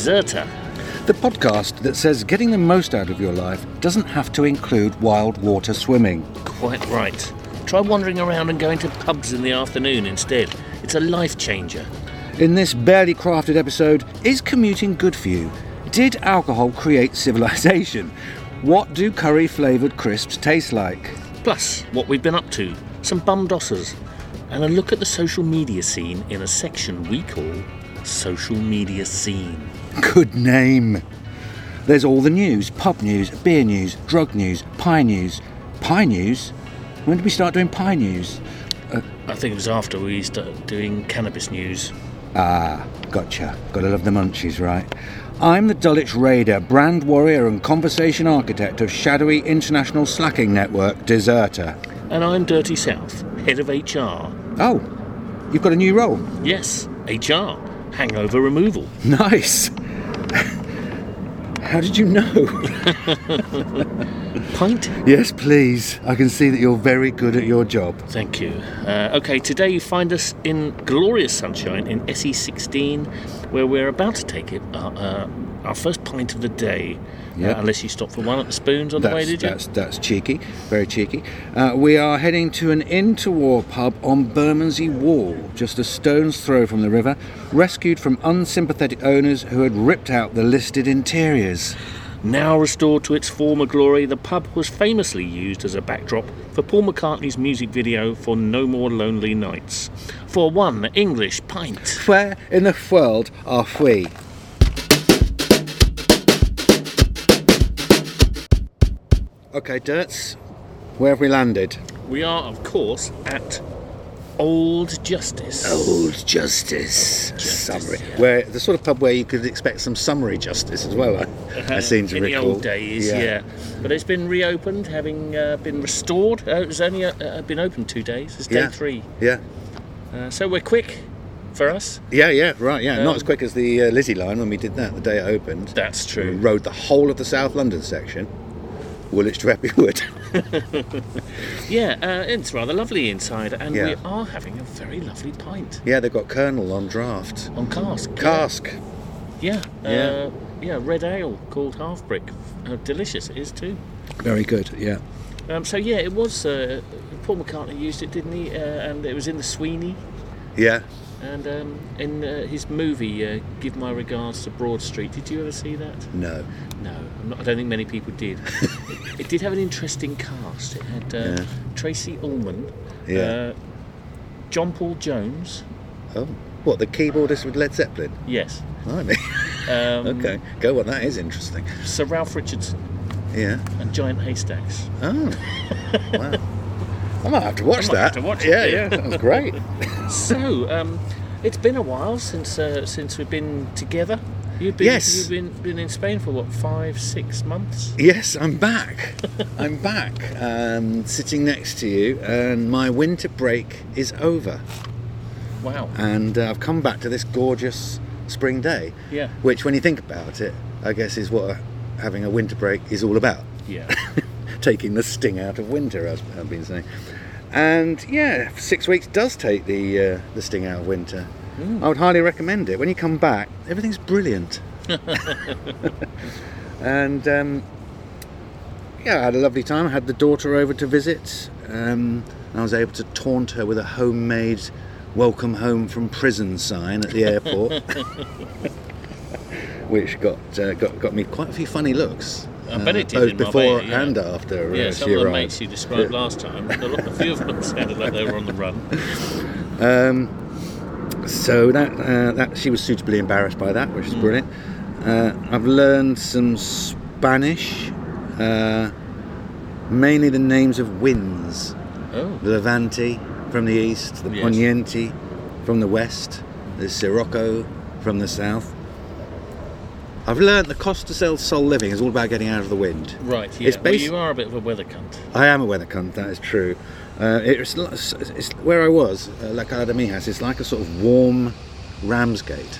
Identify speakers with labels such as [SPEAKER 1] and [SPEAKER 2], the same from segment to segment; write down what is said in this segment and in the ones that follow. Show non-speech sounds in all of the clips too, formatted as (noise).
[SPEAKER 1] Deserter.
[SPEAKER 2] The podcast that says getting the most out of your life doesn't have to include wild water swimming.
[SPEAKER 1] Quite right. Try wandering around and going to pubs in the afternoon instead. It's a life changer.
[SPEAKER 2] In this barely crafted episode, is commuting good for you? Did alcohol create civilization? What do curry flavoured crisps taste like?
[SPEAKER 1] Plus, what we've been up to, some bum dossers, and a look at the social media scene in a section we call Social Media Scene.
[SPEAKER 2] Good name. There's all the news pub news, beer news, drug news, pie news. Pie news? When did we start doing pie news?
[SPEAKER 1] I think it was after we started doing cannabis news.
[SPEAKER 2] Ah, gotcha. Gotta love the munchies, right? I'm the Dulwich Raider, brand warrior and conversation architect of shadowy international slacking network Deserter.
[SPEAKER 1] And I'm Dirty South, head of HR.
[SPEAKER 2] Oh, you've got a new role.
[SPEAKER 1] Yes, HR, hangover removal.
[SPEAKER 2] Nice. How did you know? (laughs)
[SPEAKER 1] Pint?
[SPEAKER 2] yes, please. I can see that you're very good at your job.
[SPEAKER 1] Thank you. Uh, okay, today you find us in glorious sunshine in SE16, where we're about to take it, uh, uh, our first pint of the day. Uh, unless you stopped for one at the spoons on the way,
[SPEAKER 2] That's,
[SPEAKER 1] did you?
[SPEAKER 2] that's, that's cheeky, very cheeky. Uh, we are heading to an interwar pub on Bermondsey Wall, just a stone's throw from the river, rescued from unsympathetic owners who had ripped out the listed interiors.
[SPEAKER 1] Now restored to its former glory, the pub was famously used as a backdrop for Paul McCartney's music video for No More Lonely Nights. For one English pint.
[SPEAKER 2] Where in the world are we? Okay, Dirts, where have we landed?
[SPEAKER 1] We are, of course, at Old Justice.
[SPEAKER 2] Old Justice.
[SPEAKER 1] Justice,
[SPEAKER 2] Summary.
[SPEAKER 1] yeah.
[SPEAKER 2] Where the sort of pub where you could expect some summary justice as well. I, I seem to
[SPEAKER 1] in
[SPEAKER 2] recall.
[SPEAKER 1] the old days, yeah. But it's been reopened, having uh, been restored. Uh, it's only uh, uh, been open two days. It's day
[SPEAKER 2] Yeah.
[SPEAKER 1] three.
[SPEAKER 2] Yeah.
[SPEAKER 1] Uh, so we're quick for us.
[SPEAKER 2] Yeah, yeah, right, yeah. Not
[SPEAKER 1] Um,
[SPEAKER 2] as quick as the uh, Lizzie line when we did that the day it opened.
[SPEAKER 1] That's true.
[SPEAKER 2] We
[SPEAKER 1] true.
[SPEAKER 2] rode the whole of the South London section, Woolwich to Epping Wood. (laughs)
[SPEAKER 1] Yeah, uh, it's rather lovely inside, and
[SPEAKER 2] Yeah.
[SPEAKER 1] we are having a very lovely pint
[SPEAKER 2] yeah, they've got Kernel on draft.
[SPEAKER 1] on cask.
[SPEAKER 2] Cask.
[SPEAKER 1] Yeah.
[SPEAKER 2] Yeah.
[SPEAKER 1] Uh, yeah, red ale called Half Brick. Uh, delicious it is too.
[SPEAKER 2] Very good, yeah.
[SPEAKER 1] Um, so yeah, it was. Uh, Paul McCartney used it, didn't he? Uh, and it was in the Sweeney.
[SPEAKER 2] Yeah.
[SPEAKER 1] And um, in uh, his movie, uh, Give My Regards to Broad Street, did you ever see that?
[SPEAKER 2] No.
[SPEAKER 1] No, not, I don't think many people did. it, (laughs) it did have an interesting cast. It had uh,
[SPEAKER 2] Yeah.
[SPEAKER 1] Tracey Ullman,
[SPEAKER 2] Yeah.
[SPEAKER 1] uh, John Paul Jones,
[SPEAKER 2] Oh. What, the keyboardist with Led Zeppelin?
[SPEAKER 1] yes,
[SPEAKER 2] Blimey.
[SPEAKER 1] um, (laughs)
[SPEAKER 2] okay. Go on, that is interesting.
[SPEAKER 1] Sir Ralph Richardson,
[SPEAKER 2] Yeah.
[SPEAKER 1] and Giant Haystacks.
[SPEAKER 2] Oh. (laughs) wow. I might have to watch
[SPEAKER 1] might
[SPEAKER 2] that.
[SPEAKER 1] have to watch it,
[SPEAKER 2] yeah,
[SPEAKER 1] yeah.
[SPEAKER 2] yeah, that was great. (laughs)
[SPEAKER 1] so, um, it's been a while since uh, since we've been together. You've been
[SPEAKER 2] Yes.
[SPEAKER 1] you've been been in Spain for what five six months?
[SPEAKER 2] Yes, I'm back. I'm back, um, sitting next to you, and my winter break is over.
[SPEAKER 1] Wow.
[SPEAKER 2] And uh, I've come back to this gorgeous spring day,
[SPEAKER 1] Yeah.
[SPEAKER 2] which, when you think about it, I guess is what having a winter break is all about.
[SPEAKER 1] Yeah. (laughs)
[SPEAKER 2] Taking the sting out of winter, as I've been saying. And yeah, six weeks does take the uh, the sting out of winter. I would highly recommend it. When you come back, everything's brilliant. (laughs) and um, yeah, I had a lovely time. I had the daughter over to visit. Um, I was able to taunt her with a homemade "Welcome Home from Prison" sign at the airport, (laughs) (laughs) which got, uh, got got me quite a few funny looks.
[SPEAKER 1] I bet it did
[SPEAKER 2] both
[SPEAKER 1] in
[SPEAKER 2] before
[SPEAKER 1] Marbella, yeah.
[SPEAKER 2] and after.
[SPEAKER 1] Yeah,
[SPEAKER 2] uh,
[SPEAKER 1] some
[SPEAKER 2] she
[SPEAKER 1] of the mates you described
[SPEAKER 2] Yeah.
[SPEAKER 1] last time, a, few of them (laughs) sounded like they were on the run.
[SPEAKER 2] Um, so that uh, that she was suitably embarrassed by that, which is brilliant. Uh, I've learned some Spanish, uh, mainly the names of winds.
[SPEAKER 1] Oh,
[SPEAKER 2] The Levante from the east, the
[SPEAKER 1] Yes.
[SPEAKER 2] Poniente from the west, the Sirocco from the south. I've learned the Costa del Sol living is all about getting out of the wind.
[SPEAKER 1] right. Yeah.
[SPEAKER 2] It's
[SPEAKER 1] well, you are a bit of a weather cunt.
[SPEAKER 2] I am a weather cunt, that is true. Uh, it's, it's where I was, uh, La Cala de Mijas, it's like a sort of warm Ramsgate,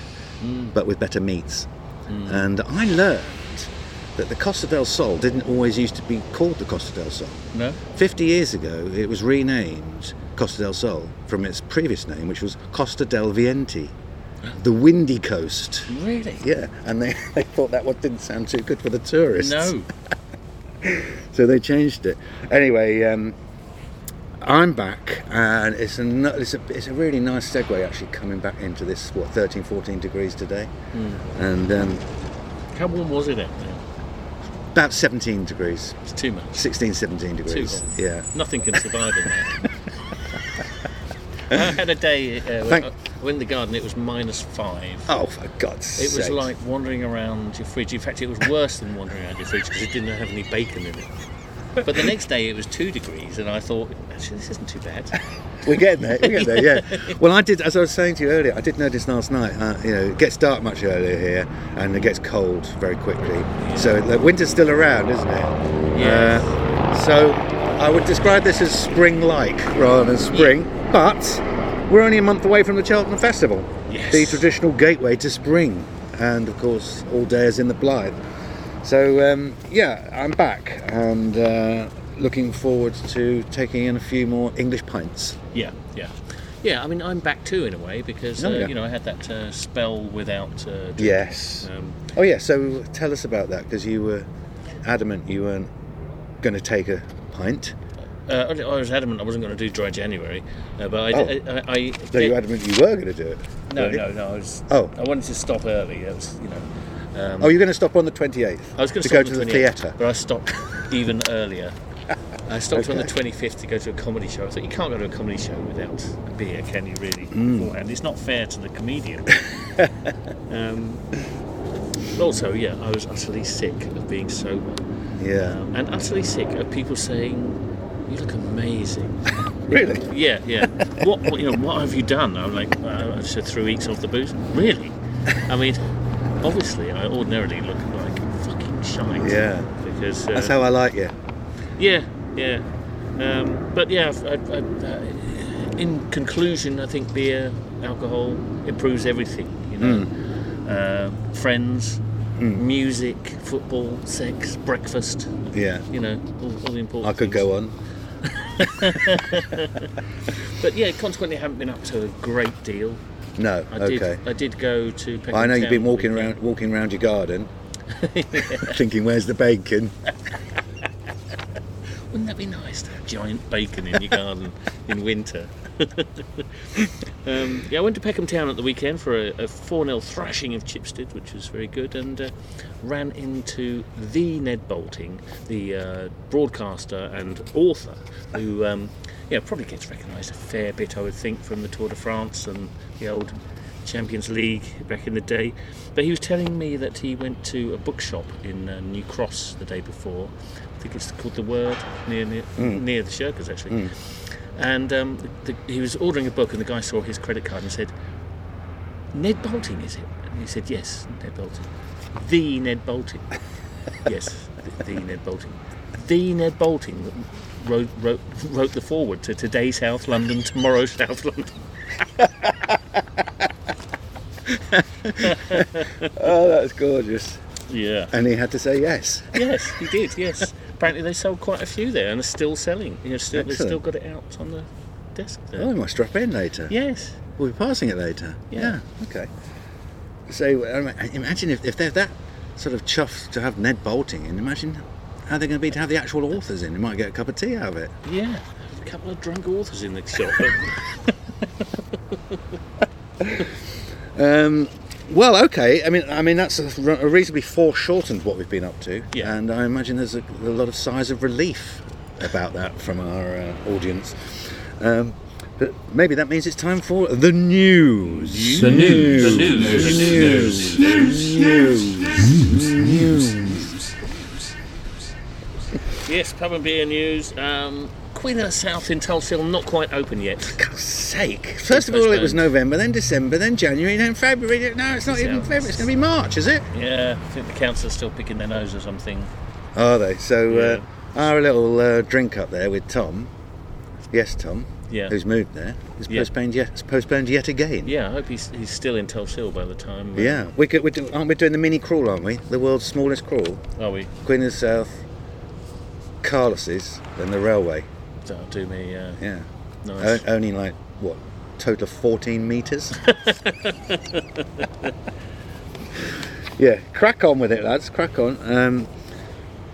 [SPEAKER 2] but with better meats. And I learned that the Costa del Sol didn't always used to be called the Costa del Sol.
[SPEAKER 1] No.
[SPEAKER 2] 50 years ago, it was renamed Costa del Sol from its previous name, which was Costa del Vienti. The windy coast.
[SPEAKER 1] Really?
[SPEAKER 2] Yeah, and they, (laughs) they thought that one didn't sound too good for the tourists.
[SPEAKER 1] No. (laughs)
[SPEAKER 2] So they changed it. Anyway, um, I'm back, and it's a, it's, a, it's a really nice segue actually coming back into this, what, 13, 14 degrees today.
[SPEAKER 1] Hmm.
[SPEAKER 2] And um,
[SPEAKER 1] How warm was it out there?
[SPEAKER 2] about 17 degrees,
[SPEAKER 1] It's too much.
[SPEAKER 2] 16, 17 degrees.
[SPEAKER 1] hot.
[SPEAKER 2] Yeah.
[SPEAKER 1] Nothing can survive in that. (laughs) I had a day uh,
[SPEAKER 2] Thank-
[SPEAKER 1] went in the garden. It was minus five.
[SPEAKER 2] Oh, for God's
[SPEAKER 1] It was
[SPEAKER 2] sake.
[SPEAKER 1] like wandering around your fridge. In fact, it was worse than wandering around your fridge because it didn't have any bacon in it. But the next day it was two degrees, and I thought, actually, this isn't too bad. (laughs)
[SPEAKER 2] We're getting there. We're getting there. Yeah. Well, I did, as I was saying to you earlier, I did notice last night. Uh, you know, it gets dark much earlier here, and it gets cold very quickly. So the winter's still around, isn't it?
[SPEAKER 1] Yeah.
[SPEAKER 2] Uh, so I would describe this as spring-like rather than spring, but we're only a month away from the Cheltenham Festival,
[SPEAKER 1] Yes.
[SPEAKER 2] the traditional gateway to spring, and of course, all day is in the Blythe. So um, yeah, I'm back and uh, looking forward to taking in a few more English pints.
[SPEAKER 1] Yeah, yeah, yeah. I mean, I'm back too in a way because uh,
[SPEAKER 2] Oh, yeah.
[SPEAKER 1] you know I had that uh, spell without. Uh.
[SPEAKER 2] Yes.
[SPEAKER 1] Um,
[SPEAKER 2] Oh yeah. So tell us about that because you were adamant you weren't going to take a pint.
[SPEAKER 1] Uh, I I was adamant I wasn't going to do dry January, uh, but I,
[SPEAKER 2] Oh.
[SPEAKER 1] I, I, I
[SPEAKER 2] No, you were adamant you were going to do it.
[SPEAKER 1] no,
[SPEAKER 2] you?
[SPEAKER 1] no, no. I was.
[SPEAKER 2] Oh.
[SPEAKER 1] I wanted to stop early. That was, you know. Um,
[SPEAKER 2] Oh, you're going to stop on the 28th.
[SPEAKER 1] I was going
[SPEAKER 2] to
[SPEAKER 1] to
[SPEAKER 2] go
[SPEAKER 1] stop
[SPEAKER 2] to the
[SPEAKER 1] 28th,
[SPEAKER 2] theatre.
[SPEAKER 1] but I stopped (laughs) even earlier. I stopped on the 25th to go to a comedy show. I thought you can't go to a comedy show without a beer, can you? Really,
[SPEAKER 2] Mm.
[SPEAKER 1] beforehand, it's not fair to the comedian. (laughs) um, also, yeah, I was utterly sick of being sober,
[SPEAKER 2] Yeah.
[SPEAKER 1] um, and utterly sick of people saying, "You look amazing." (laughs)
[SPEAKER 2] really?
[SPEAKER 1] Yeah, yeah. what, what you know? What have you done? I'm like, uh, I said three weeks off the booze. Really? I mean, obviously, I ordinarily look like fucking shite.
[SPEAKER 2] Yeah.
[SPEAKER 1] Because uh,
[SPEAKER 2] That's how I like you.
[SPEAKER 1] yeah, yeah. Um, but yeah, I, I, uh, in conclusion, I think beer, alcohol improves everything. You know,
[SPEAKER 2] Hmm.
[SPEAKER 1] uh, friends, music, football, sex, breakfast.
[SPEAKER 2] Yeah.
[SPEAKER 1] You know, all, all the important.
[SPEAKER 2] I could
[SPEAKER 1] things.
[SPEAKER 2] go on. (laughs)
[SPEAKER 1] But yeah, consequently, I haven't been up to a great deal.
[SPEAKER 2] No.
[SPEAKER 1] I
[SPEAKER 2] okay.
[SPEAKER 1] did. I did go to. Peckham
[SPEAKER 2] I know you've been walking around, walking around your garden, (laughs) thinking, "Where's the bacon?" (laughs)
[SPEAKER 1] Wouldn't that be nice to have giant (laughs) bacon in your garden in winter? (laughs) um, yeah, I went to Peckham Town at the weekend for a, a 4 0 thrashing of Chipstead, which was very good, and uh, ran into the Ned Boulting, the uh, broadcaster and author, who um, yeah, probably gets recognised a fair bit, I would think, from the Tour de France and the old Champions League back in the day. But he was telling me that he went to a bookshop in uh, New Cross the day before. I think it's called The Word, near near, near the Shirkers actually. And um, the, he was ordering a book, and the guy saw his credit card and said, "Ned Boulting, is it?" And he said, "Yes, Ned Boulting, the Ned Boulting." (laughs) yes, the, the Ned Boulting, the Ned Boulting that wrote, wrote wrote the forward to today's South London, tomorrow's South London. (laughs)
[SPEAKER 2] Oh, that's gorgeous.
[SPEAKER 1] Yeah.
[SPEAKER 2] And he had to say yes.
[SPEAKER 1] yes, he did. Yes. (laughs) Apparently, they sold quite a few there, and are still selling. You know, still they've still got it out on the desk there.
[SPEAKER 2] Oh, we must drop in later.
[SPEAKER 1] Yes.
[SPEAKER 2] We'll be passing it later.
[SPEAKER 1] Yeah.
[SPEAKER 2] okay. So um, imagine if, if they're that sort of chuffed to have Ned Boulting in. Imagine how they're going to be to have the actual authors in. You might get a cup of tea out of it.
[SPEAKER 1] Yeah. A couple of drunk authors in the shop. (laughs)
[SPEAKER 2] Um, well, okay. I mean, I mean that's a, a reasonably foreshortened what we've been up to,
[SPEAKER 1] Yeah.
[SPEAKER 2] and I imagine there's a, a lot of sighs of relief about that from our uh, audience. Um, but maybe that means it's time for the news.
[SPEAKER 1] The news.
[SPEAKER 2] The news.
[SPEAKER 1] The news.
[SPEAKER 2] news. News. News.
[SPEAKER 1] yes, pub and beer news. Um, Queen of the South in Tulse not quite open yet.
[SPEAKER 2] For God's sake! First of all, it was. November, then December, then January, then February. No, it's not even
[SPEAKER 1] Sounds-
[SPEAKER 2] February. It's going to be March, is it?
[SPEAKER 1] Yeah, I think the council are still picking their nose or something.
[SPEAKER 2] Are they? So uh, our little uh, drink up there with Tom. Yes, Tom.
[SPEAKER 1] Yeah.
[SPEAKER 2] Who's moved there? Is
[SPEAKER 1] Yeah.
[SPEAKER 2] postponed yet? It's postponed yet again.
[SPEAKER 1] Yeah, I hope he's, he's still in Tulse by the time. uh,
[SPEAKER 2] Yeah. We could, we're do, aren't we doing the mini crawl? Aren't we? The world's smallest crawl.
[SPEAKER 1] Are we?
[SPEAKER 2] Queen of the South. Carlos's, then the railway.
[SPEAKER 1] That'll do me. Uh,
[SPEAKER 2] Yeah.
[SPEAKER 1] nice.
[SPEAKER 2] O- only like what, total of 14 metres. (laughs) yeah, crack on with it, lads. Crack on. Um,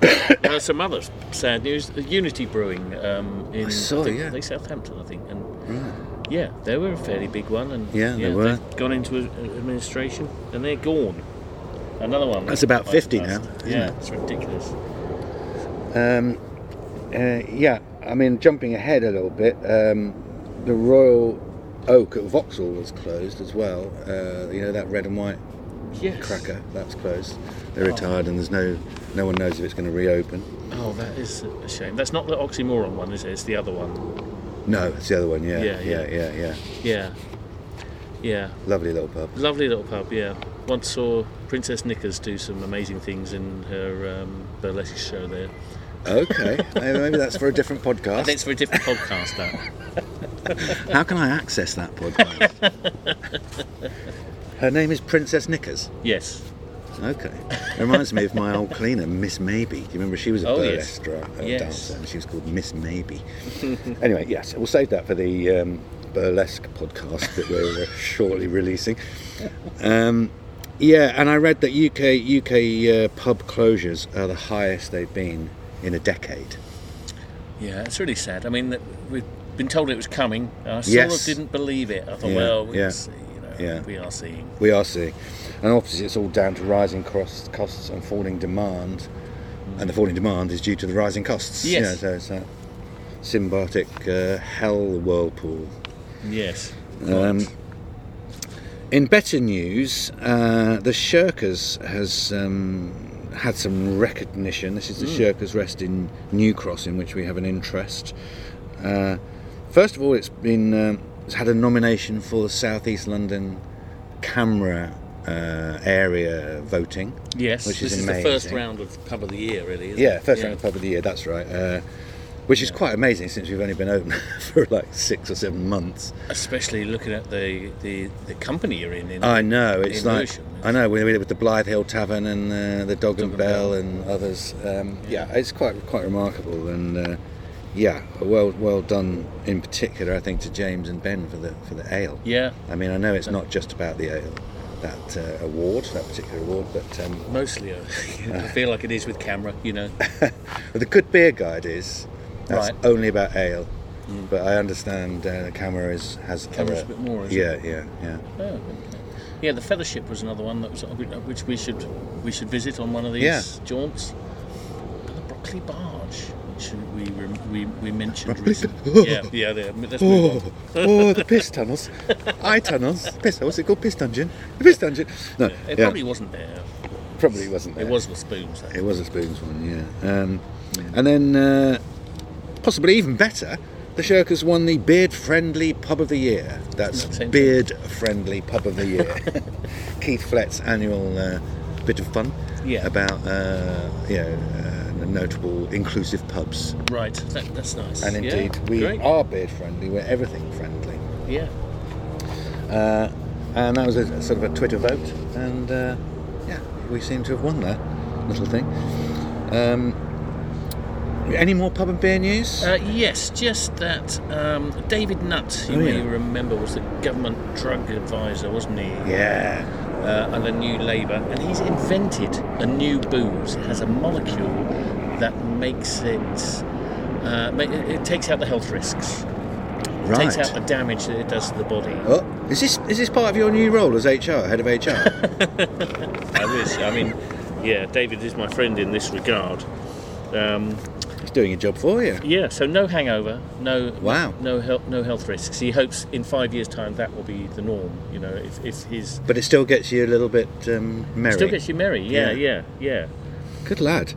[SPEAKER 2] (coughs)
[SPEAKER 1] Uh, some other sad news: Unity Brewing um, in
[SPEAKER 2] I saw,
[SPEAKER 1] think,
[SPEAKER 2] yeah.
[SPEAKER 1] Southampton, I think, and yeah, they were a fairly big one, and
[SPEAKER 2] Yeah, they were.
[SPEAKER 1] they've gone into a- administration, and they're gone. Another one.
[SPEAKER 2] That's about 50 now, isn't
[SPEAKER 1] Yeah,
[SPEAKER 2] it?
[SPEAKER 1] it's ridiculous.
[SPEAKER 2] Um, uh, yeah, I mean, jumping ahead a little bit, um, the Royal Oak at Vauxhall was closed as well. Uh, you know that red and white
[SPEAKER 1] Yes.
[SPEAKER 2] cracker that's closed. They're
[SPEAKER 1] Oh.
[SPEAKER 2] retired, and there's no no one knows if it's going to reopen.
[SPEAKER 1] Oh, that is a shame. That's not the oxymoron one, is it? It's the other one.
[SPEAKER 2] No, it's the other one. Yeah,
[SPEAKER 1] Yeah,
[SPEAKER 2] yeah,
[SPEAKER 1] yeah.
[SPEAKER 2] yeah, yeah.
[SPEAKER 1] Yeah.
[SPEAKER 2] Lovely little pub.
[SPEAKER 1] Lovely little pub, yeah. Once saw Princess Knickers do some amazing things in her um, burlesque show there.
[SPEAKER 2] Okay, maybe that's for a different podcast.
[SPEAKER 1] it's for a different podcast, that. (laughs)
[SPEAKER 2] How can I access that podcast? Her name is Princess Knickers.
[SPEAKER 1] Yes.
[SPEAKER 2] Okay. It Reminds me of my old cleaner, Miss Maybe. Do you remember she was a
[SPEAKER 1] Oh,
[SPEAKER 2] burlesque
[SPEAKER 1] yes.
[SPEAKER 2] uh,
[SPEAKER 1] Yes.
[SPEAKER 2] dancer and she was called Miss Maybe. anyway, yes, we'll save that for the um, burlesque podcast that we're uh, (laughs) shortly releasing. Um, yeah, and I read that UK UK uh, pub closures are the highest they've been in a decade.
[SPEAKER 1] Yeah, it's really sad. I mean, we've been told it was coming. I sort
[SPEAKER 2] Yes.
[SPEAKER 1] of didn't believe it. I thought,
[SPEAKER 2] Yeah,
[SPEAKER 1] well, we'll
[SPEAKER 2] yeah,
[SPEAKER 1] see. You know,
[SPEAKER 2] yeah.
[SPEAKER 1] we are seeing.
[SPEAKER 2] We are seeing, and obviously it's all down to rising costs, costs and falling demand, and the falling demand is due to the rising costs.
[SPEAKER 1] Yes.
[SPEAKER 2] Yeah, so it's that symbiotic uh, hell whirlpool.
[SPEAKER 1] Yes.
[SPEAKER 2] Um,
[SPEAKER 1] Right.
[SPEAKER 2] in better news, uh, the Shirkers has um, had some recognition. This is the Shirkers Rest in New Cross, in which we have an interest. Uh, first of all, it's been um, it's had a nomination for the South East London CAMRA uh, area voting.
[SPEAKER 1] yes.
[SPEAKER 2] which is
[SPEAKER 1] is the first round of pub of the year, really. Isn't
[SPEAKER 2] Yeah, first round of pub of the year. That's right. Uh, which is quite amazing since we've only been open (laughs) for like six or seven months.
[SPEAKER 1] Especially looking at the, the, the company you're in. in
[SPEAKER 2] I know it's like
[SPEAKER 1] Lewisham.
[SPEAKER 2] I know we did with the Blythe Hill Tavern and uh, the Dog, and
[SPEAKER 1] and
[SPEAKER 2] Bell
[SPEAKER 1] Bell.
[SPEAKER 2] and others. Um, yeah. it's quite quite remarkable and uh, yeah, well well done in particular. I think to James and Ben for the for the ale.
[SPEAKER 1] Yeah,
[SPEAKER 2] I mean, I know it's not just about the ale, that uh, award, that particular award, but um,
[SPEAKER 1] mostly. uh, I (laughs) feel like it is with CAMRA, you know. (laughs)
[SPEAKER 2] but the good beer guide is that's
[SPEAKER 1] Right.
[SPEAKER 2] only about ale. But I understand uh, the CAMRA is has
[SPEAKER 1] CAMRA's
[SPEAKER 2] other-
[SPEAKER 1] a bit more,
[SPEAKER 2] yeah,
[SPEAKER 1] it?
[SPEAKER 2] yeah, yeah.
[SPEAKER 1] Oh, okay. Yeah, the Fellowship was another one that was, which we should we should visit on one of these
[SPEAKER 2] Yeah.
[SPEAKER 1] jaunts. And the Brockley Barge, which we we, we mentioned recently. (laughs) yeah, yeah, there. Let's.
[SPEAKER 2] Oh, oh, the piss tunnels, (laughs) eye tunnels, piss. What's it called? Piss dungeon. The piss dungeon. No,
[SPEAKER 1] It
[SPEAKER 2] yeah,
[SPEAKER 1] probably wasn't there.
[SPEAKER 2] probably wasn't. There.
[SPEAKER 1] It was the spoons.
[SPEAKER 2] It was a spoons one, yeah. Um, and then, uh, possibly even better, the Shirkers won the Beard Friendly Pub of the Year. That's Beard Friendly Pub of the Year. (laughs) Keith Flett's annual uh, bit of fun
[SPEAKER 1] Yeah.
[SPEAKER 2] about uh, you know uh, notable inclusive pubs.
[SPEAKER 1] Right, that, that's nice.
[SPEAKER 2] And
[SPEAKER 1] Yeah,
[SPEAKER 2] indeed, we
[SPEAKER 1] great.
[SPEAKER 2] are beard friendly. We're everything friendly.
[SPEAKER 1] Yeah.
[SPEAKER 2] Uh, and that was a, sort of a Twitter vote, and uh, yeah, we seem to have won that little thing. Um, any more pub and beer news?
[SPEAKER 1] Uh, yes, just that um, David Nutt, you
[SPEAKER 2] Oh,
[SPEAKER 1] may
[SPEAKER 2] yeah.
[SPEAKER 1] remember, was the government drug advisor, wasn't he?
[SPEAKER 2] yeah,
[SPEAKER 1] uh, under New Labour, and he's invented a new booze. It has a molecule that makes it. Uh, it takes out the health risks.
[SPEAKER 2] right.
[SPEAKER 1] Takes out the damage that it does to the body.
[SPEAKER 2] Oh, is this is this part of your new role as HR, head of HR?
[SPEAKER 1] I wish. I mean, yeah, David is my friend in this regard. Um,
[SPEAKER 2] He's doing a job for you.
[SPEAKER 1] yeah, so no hangover, no
[SPEAKER 2] Wow.
[SPEAKER 1] no health, no health risks. He hopes in five years' time that will be the norm. You know, if, if his
[SPEAKER 2] But it still gets you a little bit um, merry.
[SPEAKER 1] still gets you merry. Yeah,
[SPEAKER 2] Yeah.
[SPEAKER 1] yeah,
[SPEAKER 2] Good lad.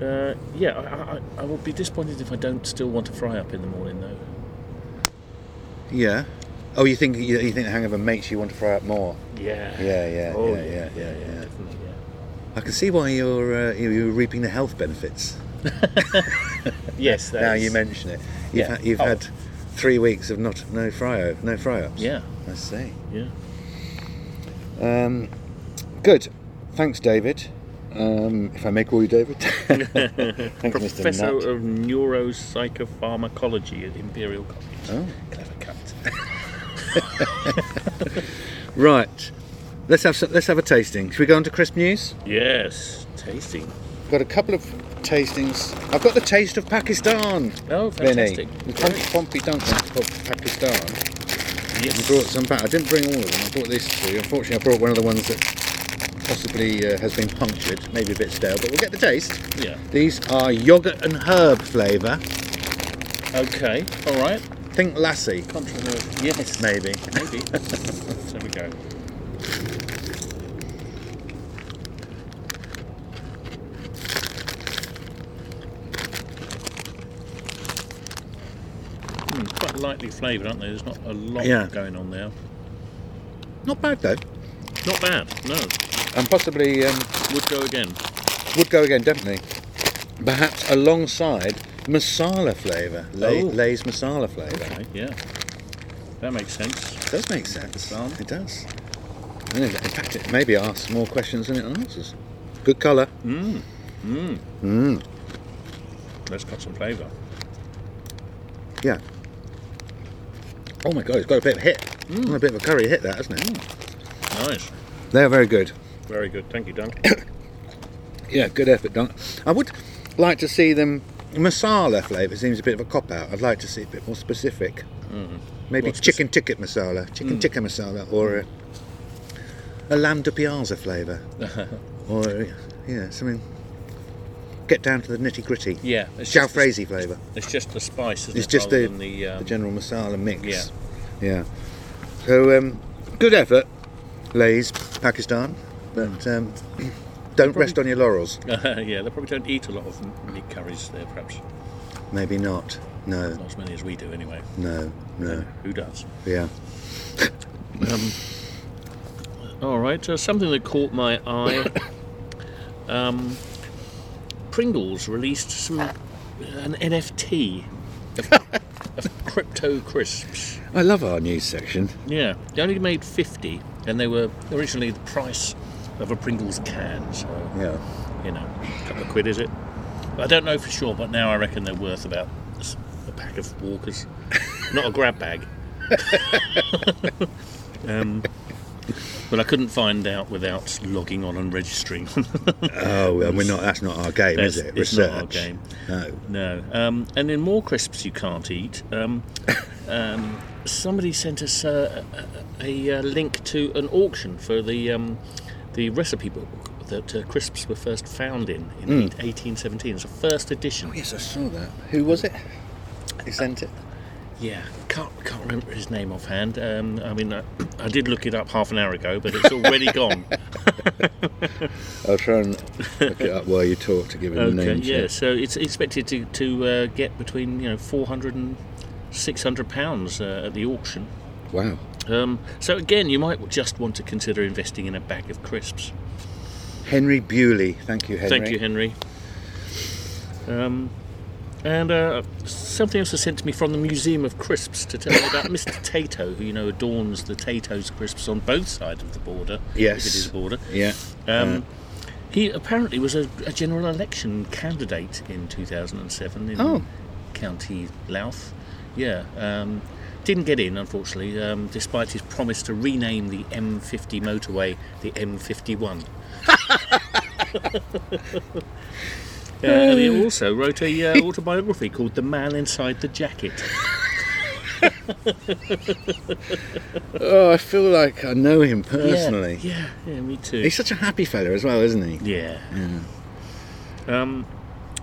[SPEAKER 1] yeah. Uh, yeah, I, I, I will be disappointed if I don't still want to fry up in the morning though.
[SPEAKER 2] Yeah. Oh, you think you, you think the hangover makes you want to fry up more?
[SPEAKER 1] Yeah.
[SPEAKER 2] Yeah, yeah,
[SPEAKER 1] Oh,
[SPEAKER 2] yeah, yeah, yeah, yeah.
[SPEAKER 1] Definitely, yeah.
[SPEAKER 2] I can see why you're uh, you're you're reaping the health benefits. (laughs)
[SPEAKER 1] Yes, that
[SPEAKER 2] now
[SPEAKER 1] is-
[SPEAKER 2] you mention it. You've,
[SPEAKER 1] Yeah.
[SPEAKER 2] had, you've
[SPEAKER 1] Oh.
[SPEAKER 2] had three weeks of not no fry no fry ups.
[SPEAKER 1] Yeah,
[SPEAKER 2] I see.
[SPEAKER 1] yeah.
[SPEAKER 2] Um, good. Thanks, David. Um, if I may call you David. Thank you, Mr.
[SPEAKER 1] Professor of Neuropsychopharmacology at Imperial College.
[SPEAKER 2] Oh.
[SPEAKER 1] Clever cut. (laughs)
[SPEAKER 2] Right. Let's have some, let's have a tasting. Should we go on to crisp news?
[SPEAKER 1] yes, tasting.
[SPEAKER 2] Got a couple of tastings. I've got the taste of Pakistan.
[SPEAKER 1] Oh,
[SPEAKER 2] Vinny.
[SPEAKER 1] fantastic.
[SPEAKER 2] The Pom- Pompey Duncan of Pakistan. I
[SPEAKER 1] Yes.
[SPEAKER 2] brought some back. I didn't bring all of them. I brought these two. Unfortunately, I brought one of the ones that possibly uh, has been punctured, maybe a bit stale, but we'll get the taste.
[SPEAKER 1] Yeah.
[SPEAKER 2] These are yogurt and herb flavour.
[SPEAKER 1] Okay. All right.
[SPEAKER 2] Think lassie,
[SPEAKER 1] Controversial. Yes.
[SPEAKER 2] maybe.
[SPEAKER 1] Maybe. (laughs) there we go. Mm, quite lightly flavoured, aren't they? There's not a lot
[SPEAKER 2] Yeah.
[SPEAKER 1] going on there.
[SPEAKER 2] Not bad though.
[SPEAKER 1] Not bad. No.
[SPEAKER 2] And possibly um,
[SPEAKER 1] Would go again.
[SPEAKER 2] would go again, definitely. Perhaps alongside masala flavour, Lay,
[SPEAKER 1] Oh.
[SPEAKER 2] Lay's masala flavour.
[SPEAKER 1] Okay. Yeah. That makes sense.
[SPEAKER 2] It does make sense. It does. And in in fact, it maybe asks more questions than it answers. Good colour.
[SPEAKER 1] Mmm. Mmm.
[SPEAKER 2] Mmm.
[SPEAKER 1] That's got some flavour.
[SPEAKER 2] Yeah. Oh my god, it's got a bit of hit.
[SPEAKER 1] Mm.
[SPEAKER 2] A bit of a curry hit, that, hasn't it?
[SPEAKER 1] Nice.
[SPEAKER 2] They're very good.
[SPEAKER 1] Very good. Thank you, Dunk. (coughs)
[SPEAKER 2] Yeah, good effort, Don. I would like to see them. Masala flavour seems a bit of a cop out. I'd like to see a bit more specific.
[SPEAKER 1] Mm.
[SPEAKER 2] Maybe
[SPEAKER 1] What's
[SPEAKER 2] chicken ticket masala, chicken
[SPEAKER 1] Mm.
[SPEAKER 2] tikka masala, or a, a lamb dopiaza flavour, (laughs) or yeah, something. Get down to the nitty gritty.
[SPEAKER 1] yeah. It's the-
[SPEAKER 2] Jalfrezi flavour,
[SPEAKER 1] It's just the spice,
[SPEAKER 2] It's
[SPEAKER 1] it?
[SPEAKER 2] just the-
[SPEAKER 1] the, um,
[SPEAKER 2] the general masala mix.
[SPEAKER 1] Yeah.
[SPEAKER 2] yeah. So um, good effort, Lay's Pakistan, but um, (clears throat) don't rest on your laurels. (laughs)
[SPEAKER 1] yeah, they probably don't eat a lot of meat curries there, perhaps.
[SPEAKER 2] Maybe not. No,
[SPEAKER 1] Not as many as we do, anyway.
[SPEAKER 2] no, no.
[SPEAKER 1] Who does?
[SPEAKER 2] Yeah. (coughs)
[SPEAKER 1] Um, all right, uh, something that caught my eye. (coughs) Pringles released some an NFT of, of crypto crisps.
[SPEAKER 2] I love our news section.
[SPEAKER 1] Yeah, they only made fifty, and they were originally the price of a Pringles can. So
[SPEAKER 2] Yeah.
[SPEAKER 1] you know, a couple of quid is it? I don't know for sure, but now I reckon they're worth about a pack of Walkers, not a grab bag. (laughs) (laughs) um, but I couldn't find out without logging on and registering.
[SPEAKER 2] Oh, well, we're not. That's not our game, is
[SPEAKER 1] That's-
[SPEAKER 2] it?
[SPEAKER 1] it's not our
[SPEAKER 2] Research.
[SPEAKER 1] game.
[SPEAKER 2] No.
[SPEAKER 1] no. Um, and in more crisps you can't eat, um, um, somebody sent us uh, a, a, a link to an auction for the um, the recipe book that uh, crisps were first found in in
[SPEAKER 2] Mm.
[SPEAKER 1] 1817. It's a first edition.
[SPEAKER 2] Oh, yes, I saw that. Who was it? Who sent it?
[SPEAKER 1] Yeah, can't can't remember his name offhand. Um, I mean, I, I did look it up half an hour ago, but it's already (laughs) gone.
[SPEAKER 2] I'll try and look it up while you talk to give a
[SPEAKER 1] okay,
[SPEAKER 2] name.
[SPEAKER 1] yeah. So it's expected to to uh, get between you know 400 and 600 pounds uh, at the auction.
[SPEAKER 2] Wow.
[SPEAKER 1] Um, so again, you might just want to consider investing in a bag of crisps.
[SPEAKER 2] Henry Bewley. Thank you, Henry.
[SPEAKER 1] Thank you, Henry. Um, and uh, something else was sent to me from the Museum of Crisps to tell me about (laughs) Mr. Tayto, who you know adorns the Tayto's crisps on both sides of the border.
[SPEAKER 2] Yes.
[SPEAKER 1] if it is a border.
[SPEAKER 2] Yeah.
[SPEAKER 1] Um, he apparently was a, a general election candidate in 2007 in
[SPEAKER 2] Oh.
[SPEAKER 1] County Louth. Yeah. Um, didn't get in, unfortunately, um, despite his promise to rename the M50 motorway the M51. (laughs) (laughs) Uh, and he also wrote a uh, (laughs) autobiography called The Man Inside the Jacket. (laughs)
[SPEAKER 2] Oh, I feel like I know him personally.
[SPEAKER 1] Yeah, yeah, yeah, me too.
[SPEAKER 2] He's such a happy fella as well, isn't he?
[SPEAKER 1] Yeah. Um,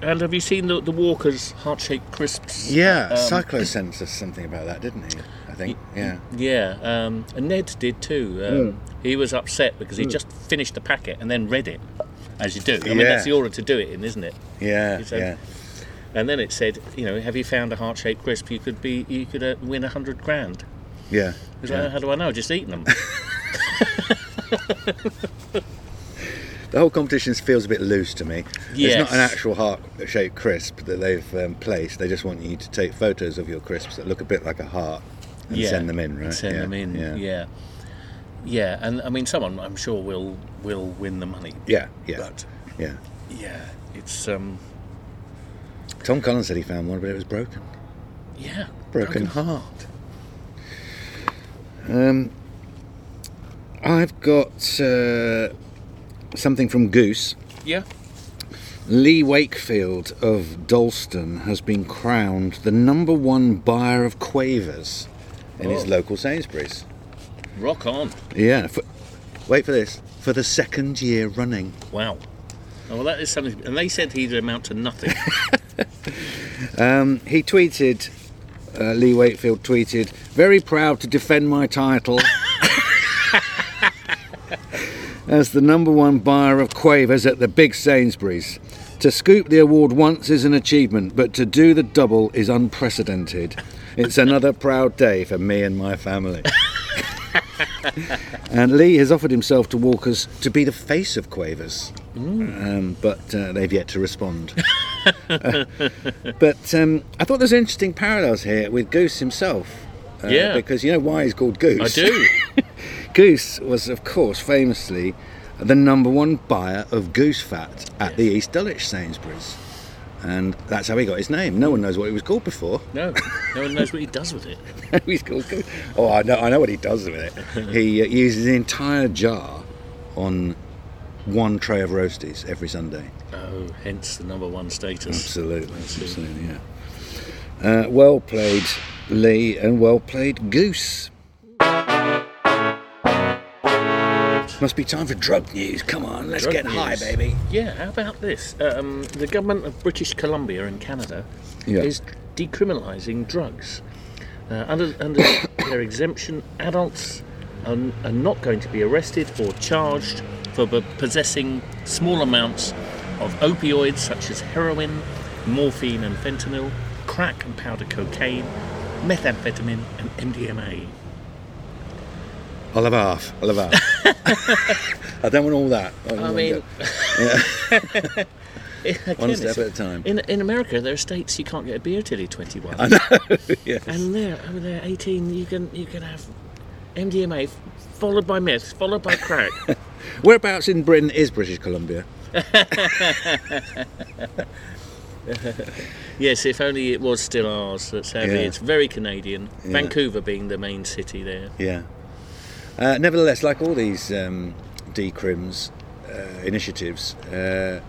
[SPEAKER 1] and have you seen the, the Walker's heart shaped crisps?
[SPEAKER 2] Yeah.
[SPEAKER 1] Um,
[SPEAKER 2] Cyclo sent us something about that, didn't he? I think. Yeah.
[SPEAKER 1] Yeah, um, and Ned did too. Um,
[SPEAKER 2] Mm.
[SPEAKER 1] He was upset because he just finished the packet and then read it, as you do. I mean, that's the order to do it in, isn't it?
[SPEAKER 2] Yeah.
[SPEAKER 1] Said-
[SPEAKER 2] Yeah.
[SPEAKER 1] And then it said, you know, have you found a heart shaped crisp? You could be, you could uh, win a hundred grand.
[SPEAKER 2] Yeah.
[SPEAKER 1] He's like, how do I know? Just eating them. (laughs)
[SPEAKER 2] The whole competition feels a bit loose to me. It's not an actual heart-shaped crisp that they've um, placed. They just want you to take photos of your crisps that look a bit like a heart and
[SPEAKER 1] yeah,
[SPEAKER 2] send them in, right?
[SPEAKER 1] and Send
[SPEAKER 2] yeah.
[SPEAKER 1] them in.
[SPEAKER 2] Yeah.
[SPEAKER 1] Yeah. Yeah, and I mean, someone I'm sure will will win the money.
[SPEAKER 2] Yeah. Yeah.
[SPEAKER 1] But
[SPEAKER 2] yeah.
[SPEAKER 1] yeah, it's um,
[SPEAKER 2] Tom Collins said he found one, but it was broken.
[SPEAKER 1] yeah,
[SPEAKER 2] Broken heart. Um, I've got uh, something from Goose.
[SPEAKER 1] Yeah.
[SPEAKER 2] Lee Wakefield of Dalston has been crowned the number one buyer of quavers in his
[SPEAKER 1] Oh.
[SPEAKER 2] local Sainsbury's.
[SPEAKER 1] Rock on.
[SPEAKER 2] Yeah, for, wait for this. For the second year running.
[SPEAKER 1] Wow. Oh, well, that is something. And they said he'd amount to nothing. (laughs)
[SPEAKER 2] Um, he tweeted, uh, Lee Wakefield tweeted, very proud to defend my title (laughs) as the number one buyer of quavers at the big Sainsbury's. To scoop the award once is an achievement, but to do the double is unprecedented. It's another proud day for me and my family. (laughs) and Lee has offered himself to Walkers to be the face of Quavers, um, but uh, they've yet to respond. (laughs) But um, I thought there's interesting parallels here with Goose himself. Uh,
[SPEAKER 1] Yeah.
[SPEAKER 2] Because you know why he's called Goose?
[SPEAKER 1] I do. (laughs)
[SPEAKER 2] Goose was, of course, famously the number one buyer of goose fat at the East Dulwich Sainsbury's. And that's how he got his name. No one knows what he was called before.
[SPEAKER 1] No, no one knows what he does with it. (laughs)
[SPEAKER 2] he's called. Oh, I know, I know what he does with it. (laughs) he uh, uses the entire jar on one tray of roasties every Sunday.
[SPEAKER 1] Oh, hence the number one status.
[SPEAKER 2] Absolutely, absolutely, yeah. Uh, well played, Lee, and well played, Goose. Must be time for drug news. Come on, let's
[SPEAKER 1] Drug
[SPEAKER 2] get high, baby.
[SPEAKER 1] Yeah, how about this? Um, the government of British Columbia in Canada
[SPEAKER 2] Yeah.
[SPEAKER 1] is decriminalising drugs. Uh, under under (coughs) their exemption, adults are, are not going to be arrested or charged for b- possessing small amounts of opioids such as heroin, morphine and fentanyl, crack and powder cocaine, methamphetamine and MDMA.
[SPEAKER 2] I'll have half. I'll have half. (laughs) I don't want all that.
[SPEAKER 1] I
[SPEAKER 2] want
[SPEAKER 1] mean,
[SPEAKER 2] that.
[SPEAKER 1] again,
[SPEAKER 2] one step at a time.
[SPEAKER 1] In, in America, there are states you can't get a beer till you're 21.
[SPEAKER 2] I know. (laughs) yes.
[SPEAKER 1] And there, over there, 18, you can you can have MDMA followed by meth, followed by crack. (laughs)
[SPEAKER 2] Whereabouts in Britain is British Columbia?
[SPEAKER 1] yes, if only it was still ours. But sadly,
[SPEAKER 2] Yeah.
[SPEAKER 1] it's very Canadian.
[SPEAKER 2] Yeah.
[SPEAKER 1] Vancouver being the main city there.
[SPEAKER 2] Yeah. Uh, nevertheless, like all these um, decrims uh, initiatives, uh,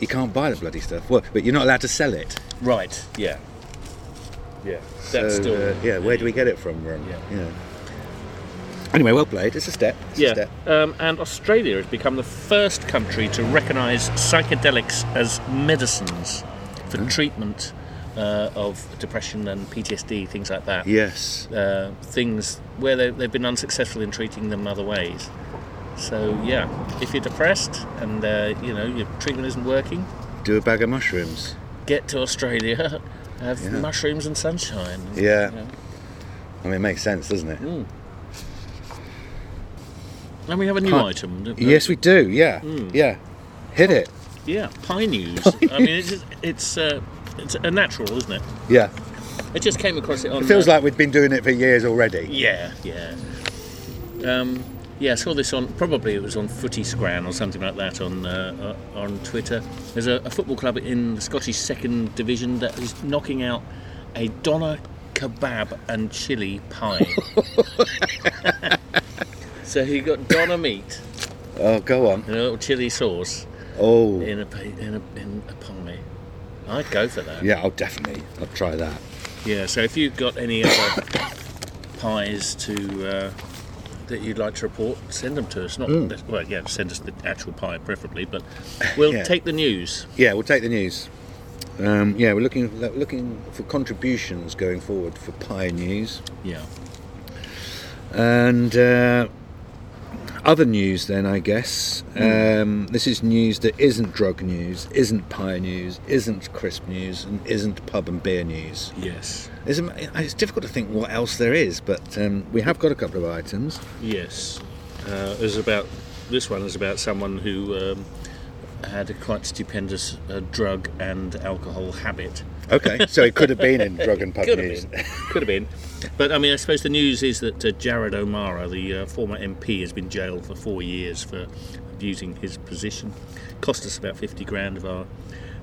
[SPEAKER 2] you can't buy the bloody stuff. Well, but you're not allowed to sell it.
[SPEAKER 1] Right. Yeah. Yeah. That's
[SPEAKER 2] So,
[SPEAKER 1] still.
[SPEAKER 2] uh, yeah. Where do we get it from?
[SPEAKER 1] Yeah.
[SPEAKER 2] Yeah. Anyway, well played. It's a step. It's a
[SPEAKER 1] Yeah,
[SPEAKER 2] step.
[SPEAKER 1] um, and Australia has become the first country to recognise psychedelics as medicines for treatment uh, of depression and PTSD, things like that.
[SPEAKER 2] Yes.
[SPEAKER 1] uh, things where they, they've been unsuccessful in treating them other ways. So yeah, if you're depressed and uh, you know your treatment isn't working,
[SPEAKER 2] Do a bag of mushrooms.
[SPEAKER 1] get to Australia, (laughs) have
[SPEAKER 2] Yeah.
[SPEAKER 1] mushrooms and sunshine.
[SPEAKER 2] Yeah.
[SPEAKER 1] You know.
[SPEAKER 2] I mean, it makes sense, doesn't it?
[SPEAKER 1] Mm. And we have a new
[SPEAKER 2] Pie-
[SPEAKER 1] item. don't we?
[SPEAKER 2] Yes, we do. Yeah.
[SPEAKER 1] Mm.
[SPEAKER 2] Yeah. Hit it.
[SPEAKER 1] Yeah, pie news. (laughs) I mean, it's it's uh, it's a natural, isn't it?
[SPEAKER 2] Yeah.
[SPEAKER 1] I just came across it on.
[SPEAKER 2] It feels
[SPEAKER 1] uh,
[SPEAKER 2] like we've been doing it for years already.
[SPEAKER 1] Yeah, yeah. Um, yeah, I saw this on probably it was on Footy Scran or something like that on uh, uh, on Twitter. There's a, a football club in the Scottish Second Division that is knocking out a doner kebab and chili pie. (laughs) so he got doner meat
[SPEAKER 2] Oh, go on.
[SPEAKER 1] and a little chili sauce
[SPEAKER 2] Oh.
[SPEAKER 1] in a in a in a pie. I'd go for that.
[SPEAKER 2] Yeah, I'll definitely. I'll try that.
[SPEAKER 1] Yeah, so if you've got any other pies to uh, that you'd like to report, send them to us. Not
[SPEAKER 2] Mm.
[SPEAKER 1] well, yeah, send us the actual pie preferably, but we'll
[SPEAKER 2] Yeah.
[SPEAKER 1] take the news.
[SPEAKER 2] Yeah, we'll take the news. Um, yeah, we're looking looking for contributions going forward for Pie News
[SPEAKER 1] Yeah,
[SPEAKER 2] and uh, other news. Then I guess um, this is news that isn't drug news, isn't Pie News, isn't crisp news, and isn't pub and beer news.
[SPEAKER 1] yes,
[SPEAKER 2] It's, it's difficult to think what else there is, but um, we have got a couple of items.
[SPEAKER 1] yes. Uh, about this one is about someone who um, had a quite stupendous uh, drug and alcohol habit.
[SPEAKER 2] Okay, so it could have been in drug and pub (laughs)
[SPEAKER 1] Could
[SPEAKER 2] news.
[SPEAKER 1] have been. Could have been. But I mean, I suppose the news is that uh, Jared O'Mara, the uh, former MP, has been jailed for four years for abusing his position. Cost us about 50 grand of our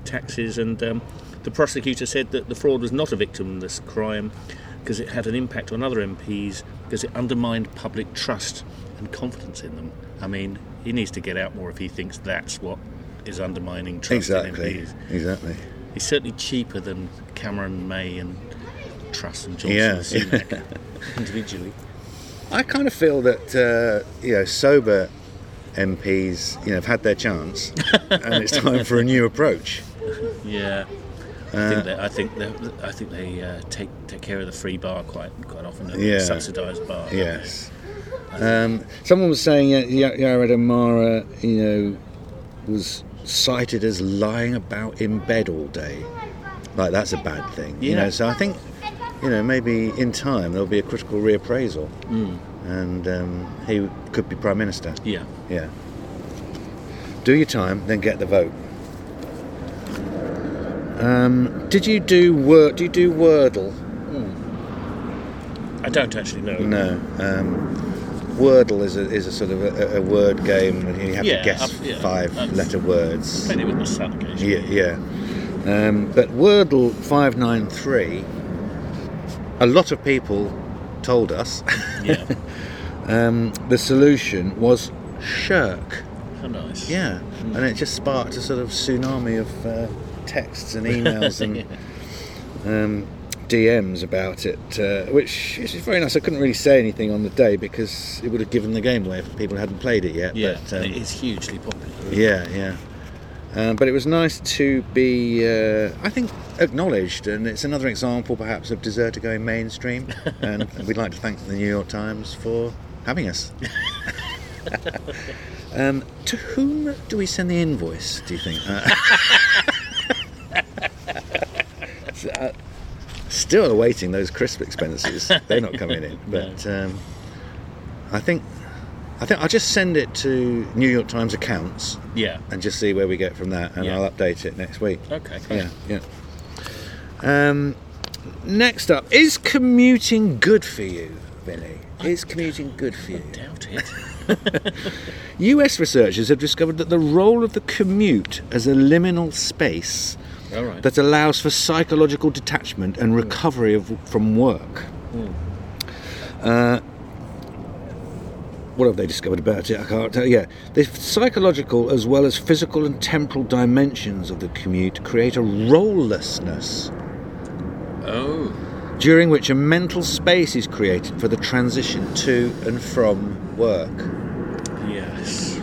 [SPEAKER 1] taxes. And um, The prosecutor said that the fraud was not a victimless crime because it had an impact on other MPs because it undermined public trust and confidence in them. I mean, he needs to get out more if he thinks that's what is undermining trust in
[SPEAKER 2] Exactly.
[SPEAKER 1] MPs.
[SPEAKER 2] Exactly.
[SPEAKER 1] He's certainly cheaper than Cameron, May, and Truss and Johnson
[SPEAKER 2] Yeah,
[SPEAKER 1] Sunak (laughs) individually.
[SPEAKER 2] I kind of feel that uh, you know sober MPs you know have had their chance, (laughs) and it's time for a new approach.
[SPEAKER 1] Yeah. I
[SPEAKER 2] Uh,
[SPEAKER 1] think they, I think they, I think they uh, take take care of the free bar quite quite often. don't?
[SPEAKER 2] Yeah.
[SPEAKER 1] subsidised bar.
[SPEAKER 2] Yes. Um, someone was saying uh, Ya- Yared Amara, you know, was cited as lying about in bed all day. Like that's a bad thing, you know. So I think, you know, maybe in time there'll be a critical reappraisal,
[SPEAKER 1] Mm.
[SPEAKER 2] and um, he could be prime minister.
[SPEAKER 1] Yeah.
[SPEAKER 2] Yeah. Do your time, then get the vote. Um, did you do word? Do you do Wordle?
[SPEAKER 1] I don't actually know.
[SPEAKER 2] No. Um, Wordle is a, is a sort of a, a word game, and you have
[SPEAKER 1] Yeah,
[SPEAKER 2] to guess
[SPEAKER 1] I've- yeah,
[SPEAKER 2] five letter words.
[SPEAKER 1] Played it with my son occasionally.
[SPEAKER 2] Yeah, yeah. Um, but Wordle five nine three. A lot of people told us
[SPEAKER 1] Yeah. (laughs)
[SPEAKER 2] um, the solution was shirk.
[SPEAKER 1] How nice.
[SPEAKER 2] Yeah, and it just sparked a sort of tsunami of uh, texts and emails (laughs) and um, DMs about it, uh, which is very nice. I couldn't really say anything on the day because it would have given the game away if people hadn't played it yet.
[SPEAKER 1] Yeah.
[SPEAKER 2] but, um,
[SPEAKER 1] it is hugely popular.
[SPEAKER 2] yeah, yeah. Um, but it was nice to be, uh, I think, acknowledged, and it's another example, perhaps, of Deserter going mainstream. (laughs) and we'd like to thank the New York Times for having us. (laughs) um, to whom do we send the invoice? Do you think? (laughs) Uh, so, uh, still awaiting those crisp expenses. (laughs) They're not coming in, but um, I think. I think I'll just send it to New York Times accounts
[SPEAKER 1] Yeah.
[SPEAKER 2] and just see where we get from that, and
[SPEAKER 1] Yeah.
[SPEAKER 2] I'll update it next week.
[SPEAKER 1] Okay. Great.
[SPEAKER 2] Yeah, yeah. Um, next up, is commuting good for you, Billy? Is commuting good for you?
[SPEAKER 1] Doubt it. (laughs)
[SPEAKER 2] US researchers have discovered that the role of the commute as a liminal space
[SPEAKER 1] right.
[SPEAKER 2] that allows for psychological detachment and recovery of, from work. Uh, what have they discovered about it? I can't tell. Yeah, the psychological as well as physical and temporal dimensions of the commute create a rolelessness
[SPEAKER 1] oh.
[SPEAKER 2] during which a mental space is created for the transition to and from work,
[SPEAKER 1] Yes.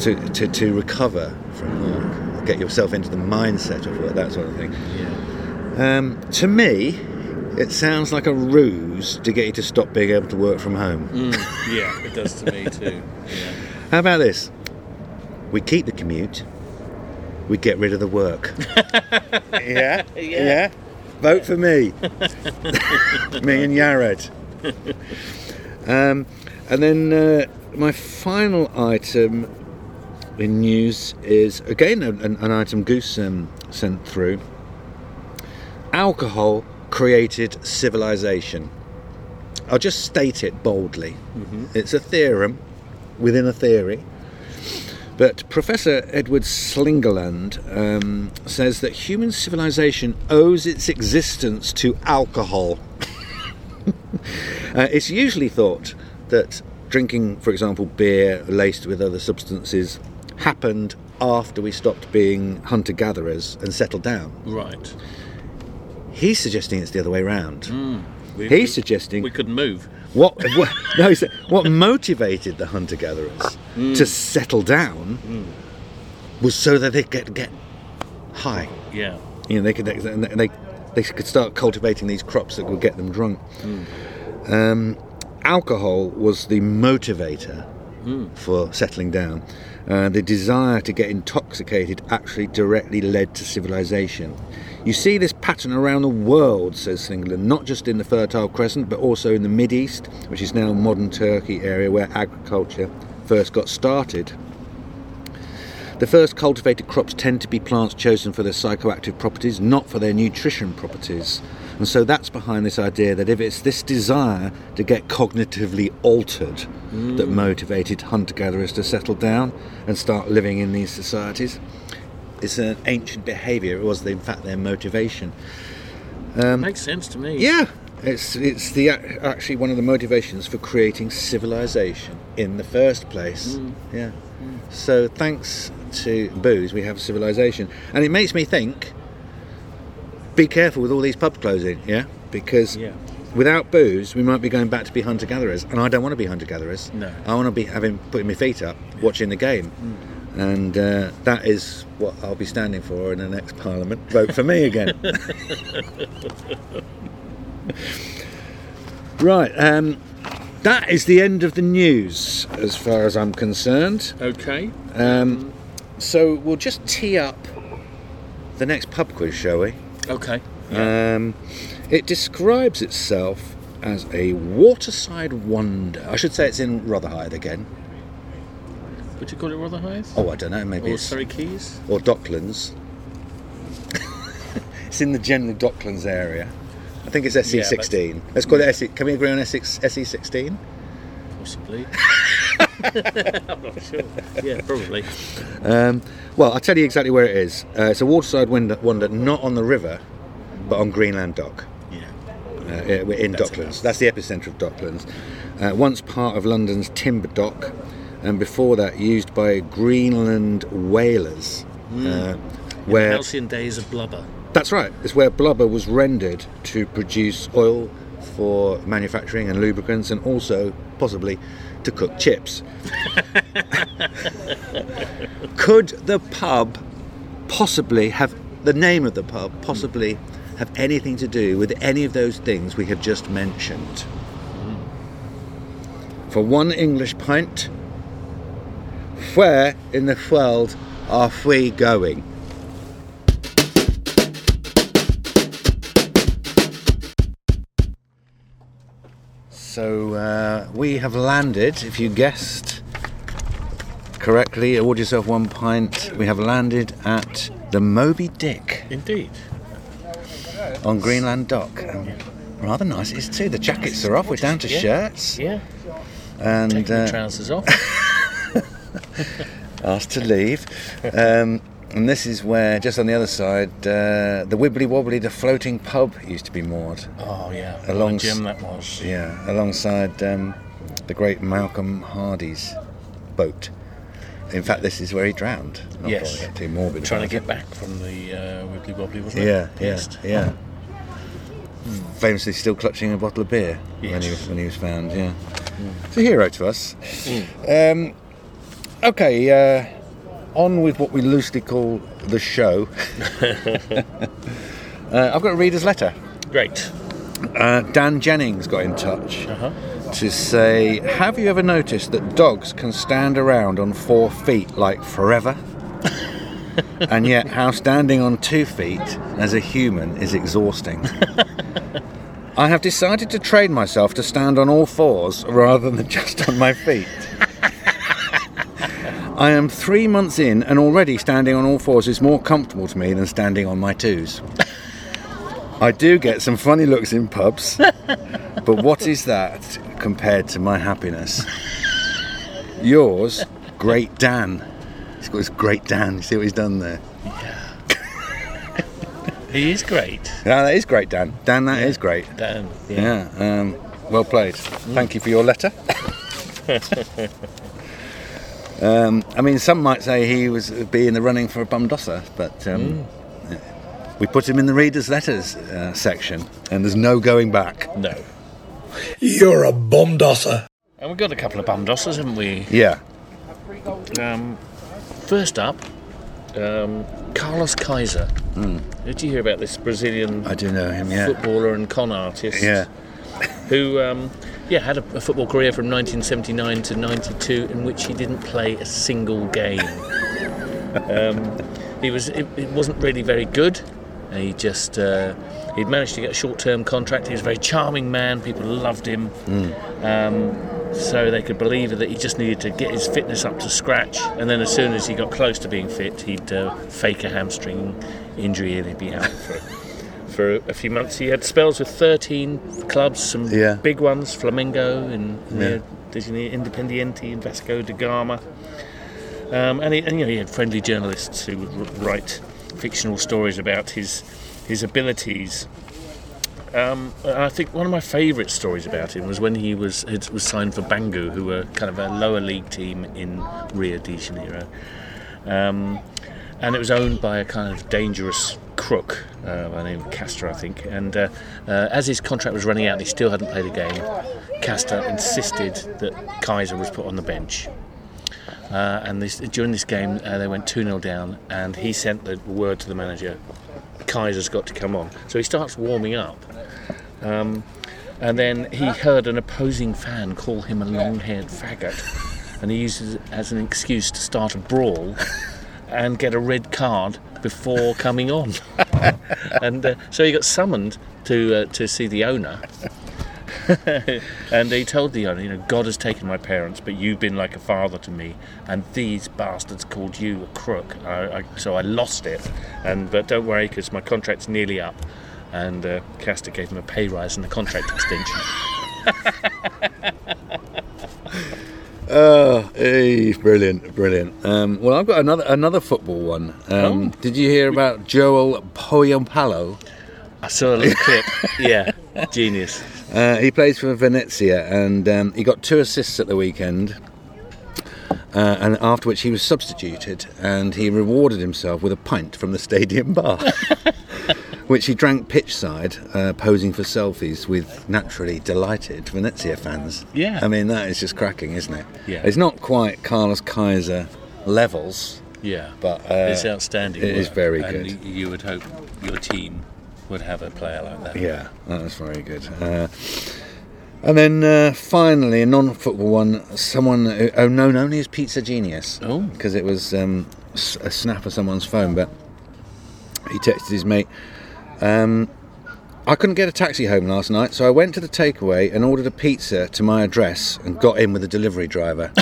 [SPEAKER 2] to, to, to recover from work, get yourself into the mindset of work, that sort of thing.
[SPEAKER 1] Yeah.
[SPEAKER 2] Um, to me, it sounds like a ruse to get you to stop being able to work from home.
[SPEAKER 1] Mm, yeah. It does to me (laughs) too. Yeah.
[SPEAKER 2] How about this? We keep the commute, we get rid of the work. (laughs) yeah?
[SPEAKER 1] Yeah.
[SPEAKER 2] Vote for me. (laughs) me and Yared. Um, and then uh, my final item in news is again an, an item Goose um, sent through. Alcohol created civilization. I'll just state it boldly. It's a theorem within a theory. But Professor Edward Slingerland um, says that human civilization owes its existence to alcohol. (laughs) Uh, it's usually thought that drinking, for example, beer laced with other substances happened after we stopped being hunter gatherers and settled down.
[SPEAKER 1] Right.
[SPEAKER 2] He's suggesting it's the other way around. Hmm.
[SPEAKER 1] We,
[SPEAKER 2] He's
[SPEAKER 1] we-
[SPEAKER 2] suggesting
[SPEAKER 1] we couldn't move.
[SPEAKER 2] what, (laughs) what, no, he said, what motivated the hunter gatherers hmm. to settle down hmm. was so that they could get high.
[SPEAKER 1] Yeah.
[SPEAKER 2] You know, they could they, they, they could start cultivating these crops that would get them drunk. Um, alcohol was the motivator for settling down. Uh, the desire to get intoxicated actually directly led to civilization. You see this pattern around the world, says Slingerland, not just in the Fertile Crescent, but also in the Mid East, which is now modern Turkey area where agriculture first got started. The first cultivated crops tend to be plants chosen for their psychoactive properties, not for their nutrition properties. And so that's behind this idea that if it's this desire to get cognitively altered that motivated hunter gatherers to settle down and start living in these societies, it's an ancient behaviour. It was, in fact, their motivation. Um,
[SPEAKER 1] Makes sense to me.
[SPEAKER 2] Yeah, it's it's the actually one of the motivations for creating civilization in the first place. Yeah. So thanks to booze, we have civilization, and it makes me think. Be careful with all these pubs closing, yeah, because
[SPEAKER 1] Yeah.
[SPEAKER 2] without booze, we might be going back to be hunter gatherers, and I don't want to be hunter gatherers.
[SPEAKER 1] No.
[SPEAKER 2] I want to be having putting my feet up, watching the game. And uh, that is what I'll be standing for in the next Parliament. Vote for me again. (laughs) Right, um, that is the end of the news as far as I'm concerned.
[SPEAKER 1] Okay.
[SPEAKER 2] Um, so we'll just tee up the next pub quiz, shall we?
[SPEAKER 1] Okay.
[SPEAKER 2] Um, it describes itself as a waterside wonder. I should say it's in Rotherhithe again.
[SPEAKER 1] Would you call it Rotherhithe?
[SPEAKER 2] Oh, I don't know, maybe
[SPEAKER 1] or
[SPEAKER 2] it's
[SPEAKER 1] Surrey Quays?
[SPEAKER 2] or Docklands. (laughs) it's in the general Docklands area. I think it's SE16. Let's call it SE. Can we agree on E SE, SE16?
[SPEAKER 1] Possibly. (laughs) I'm not sure. Yeah, probably.
[SPEAKER 2] Um, well, I'll tell you exactly where it is. Uh, it's a waterside wonder, wonder, not on the river, but on Greenland Dock.
[SPEAKER 1] Yeah.
[SPEAKER 2] Uh, in
[SPEAKER 1] That's
[SPEAKER 2] Docklands.
[SPEAKER 1] enough.
[SPEAKER 2] That's the epicentre of Docklands. Uh, once part of London's timber dock, and before that used by Greenland whalers. Uh, where
[SPEAKER 1] Halcyon days of blubber.
[SPEAKER 2] that's right. It's where blubber was rendered to produce oil for manufacturing and lubricants, and also possibly to cook chips. Could the pub possibly have the name of the pub possibly have anything to do with any of those things we have just mentioned? For one English pint, where in the world are we going? So uh, we have landed, if you guessed correctly, award yourself one pint. We have landed at the Moby Dick
[SPEAKER 1] Indeed.
[SPEAKER 2] on Greenland Dock. Um, rather nice it is too. The jackets are off. We're down to
[SPEAKER 1] Yeah.
[SPEAKER 2] shirts
[SPEAKER 1] Yeah.
[SPEAKER 2] and uh,
[SPEAKER 1] trousers off. (laughs)
[SPEAKER 2] asked to leave. Um, and this is where, just on the other side, uh, the Wibbly Wobbly, the floating pub, used to be moored.
[SPEAKER 1] Oh yeah.
[SPEAKER 2] Along
[SPEAKER 1] gem that was.
[SPEAKER 2] Yeah, alongside um, the great Malcolm Hardee's boat. In fact, this is where he drowned. Not
[SPEAKER 1] Yes.
[SPEAKER 2] too morbid.
[SPEAKER 1] Trying to get back from the uh, Wibbly Wobbly, wasn't
[SPEAKER 2] it.
[SPEAKER 1] it?
[SPEAKER 2] Yeah, yeah, yeah. Famously, still clutching a bottle of beer when he was when he was found. Yeah, it's a hero to us. Um, okay, uh, on with what we loosely call the show. (laughs) uh, I've got a reader's letter.
[SPEAKER 1] Great.
[SPEAKER 2] Uh, Dan Jennings got in touch.
[SPEAKER 1] Uh huh.
[SPEAKER 2] to say, Have you ever noticed that dogs can stand around on four feet like forever? (laughs) and yet, how standing on two feet as a human is exhausting. (laughs) I have decided to train myself to stand on all fours rather than just on my feet. I am three months in, and already standing on all fours is more comfortable to me than standing on my twos. I do get some funny looks in pubs, (laughs) but what is that compared to my happiness? Yours, Great Dan. He's got his Great Dan. You see what he's done there? Yeah.
[SPEAKER 1] He is great.
[SPEAKER 2] Yeah, that is great, Dan. Dan, that is great.
[SPEAKER 1] Dan. Yeah.
[SPEAKER 2] Yeah, um, well played. Thank you for your letter. (laughs) um, I mean, some might say he was be in the running for a bumdosser, but um, we put him in the readers' letters uh, section, and there's no going back.
[SPEAKER 1] No.
[SPEAKER 3] You're a bomdosser.
[SPEAKER 1] And we've got a couple of bumdossers, haven't we?
[SPEAKER 2] Yeah,
[SPEAKER 1] Um, first up, um, Carlos Kaiser. Did you hear about this Brazilian
[SPEAKER 2] I do know him. Yeah,
[SPEAKER 1] footballer and con artist?
[SPEAKER 2] yeah,
[SPEAKER 1] Who, um, yeah, had a, a football career from 1979 to 92 in which he didn't play a single game. (laughs) um, he was, it, it wasn't really very good. He just, uh, he'd managed to get a short-term contract. He was a very charming man. People loved him. Um, so they could believe that he just needed to get his fitness up to scratch, and then as soon as he got close to being fit, he'd uh, fake a hamstring injury and he'd be out for for a few months. He had spells with 13 clubs, some
[SPEAKER 2] Yeah.
[SPEAKER 1] big ones, Flamengo and
[SPEAKER 2] Yeah.
[SPEAKER 1] Disney Independiente and Vasco da Gama. Um, and, he, and you know, he had friendly journalists who would write fictional stories about his his abilities. Um, I think one of my favourite stories about him was when he was was signed for Bangu, who were kind of a lower league team in Rio de Janeiro, um, and it was owned by a kind of dangerous crook uh, by name of Castor, I think. And uh, uh, as his contract was running out, he still hadn't played a game. Castor insisted that Kaiser was put on the bench. Uh, and this, during this game, uh, they went 2 0 down, and he sent the word to the manager Kaiser's got to come on. So he starts warming up. Um, and then he heard an opposing fan call him a long haired faggot. And he uses it as an excuse to start a brawl and get a red card before (laughs) coming on. (laughs) and uh, so he got summoned to, uh, to see the owner. (laughs) and he told the owner, you know, God has taken my parents, but you've been like a father to me, and these bastards called you a crook. I, I, so I lost it, and but don't worry, because my contract's nearly up. And uh, Castor gave him a pay rise and a contract extension.
[SPEAKER 2] Oh, hey, brilliant, brilliant. Um, well, I've got another another football one. Um,
[SPEAKER 1] Oh.
[SPEAKER 2] Did you hear about Joel Pohjanpalo?
[SPEAKER 1] I saw a little clip. Yeah, genius.
[SPEAKER 2] Uh, he plays for Venezia, and um, he got two assists at the weekend. Uh, and after which he was substituted, and he rewarded himself with a pint from the stadium bar, (laughs) which he drank pitchside, uh, posing for selfies with naturally delighted Venezia fans.
[SPEAKER 1] Yeah.
[SPEAKER 2] I mean that is just cracking, isn't it?
[SPEAKER 1] Yeah.
[SPEAKER 2] It's not quite Carlos Kaiser levels,
[SPEAKER 1] Yeah,
[SPEAKER 2] but uh,
[SPEAKER 1] it's outstanding.
[SPEAKER 2] It
[SPEAKER 1] work,
[SPEAKER 2] very
[SPEAKER 1] and
[SPEAKER 2] good.
[SPEAKER 1] you would hope your team would have a player like that.
[SPEAKER 2] Yeah, that was very good. Uh, and then uh, finally, a non-football one. Someone who, oh known only as Pizza Genius.
[SPEAKER 1] Oh.
[SPEAKER 2] because it was um, a snap of someone's phone. But he texted his mate. Um, I couldn't get a taxi home last night, so I went to the takeaway and ordered a pizza to my address and got in with a delivery driver. (laughs)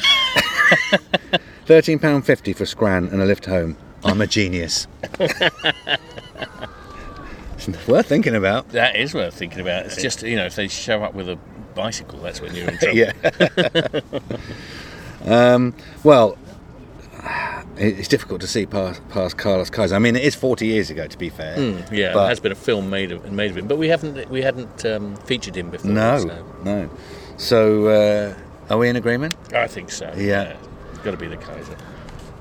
[SPEAKER 2] Thirteen pound fifty for Scran and a lift home. I'm a genius. It's worth thinking about.
[SPEAKER 1] That is worth thinking about. It's just you know if they show up with a bicycle, that's when you're in (laughs) trouble.
[SPEAKER 2] Yeah. (laughs) um, well, it- it's difficult to see past, past Carlos Kaiser. I mean, it is 40 years ago, to be fair.
[SPEAKER 1] Hmm, Yeah,
[SPEAKER 2] But-
[SPEAKER 1] there has been a film made of made of him, but we haven't we hadn't um, featured him before.
[SPEAKER 2] No,
[SPEAKER 1] so
[SPEAKER 2] no. So, uh, are we in agreement?
[SPEAKER 1] I think so.
[SPEAKER 2] Yeah.
[SPEAKER 1] it's got to be the Kaiser.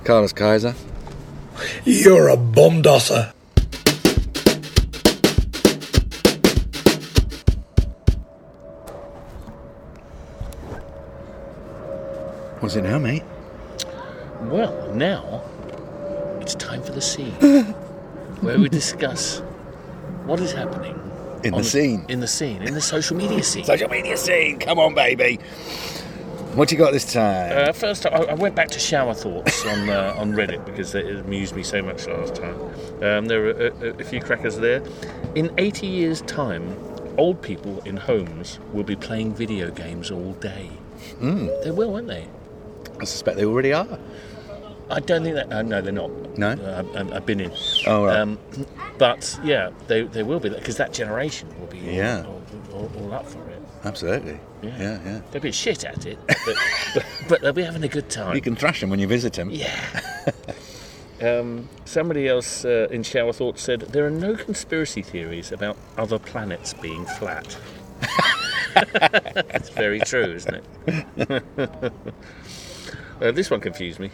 [SPEAKER 2] Carlos Kaiser.
[SPEAKER 3] You're a bomdosser.
[SPEAKER 2] What's it now, mate?
[SPEAKER 1] Well, now it's time for the scene, (laughs) where we discuss what is happening
[SPEAKER 2] In the scene.
[SPEAKER 1] in the scene, in the social media scene.
[SPEAKER 2] Social media scene. Come on, baby. What you got this time?
[SPEAKER 1] Uh, first, I, I went back to shower thoughts on uh, on Reddit because it amused me so much last time. Um, there are a, a, a few crackers there. In 80 years' time, old people in homes will be playing video games all day.
[SPEAKER 2] Mm.
[SPEAKER 1] They will, won't they?
[SPEAKER 2] I suspect they already are.
[SPEAKER 1] I don't think that. Uh, no, they're not.
[SPEAKER 2] No?
[SPEAKER 1] Uh, I've, I've been in.
[SPEAKER 2] Oh, right.
[SPEAKER 1] Um, but yeah, they, they will be because that generation will be all,
[SPEAKER 2] Yeah.
[SPEAKER 1] all, all, all up for it.
[SPEAKER 2] Absolutely.
[SPEAKER 1] Yeah.
[SPEAKER 2] yeah. yeah.
[SPEAKER 1] They'll be shit at it, but, but, but they'll be having a good time.
[SPEAKER 2] You can thrash them when you visit them.
[SPEAKER 1] Yeah. (laughs) um, somebody else uh, in Shower Thoughts said there are no conspiracy theories about other planets being flat. (laughs) That's very true, isn't it? (laughs) uh, this one confused me.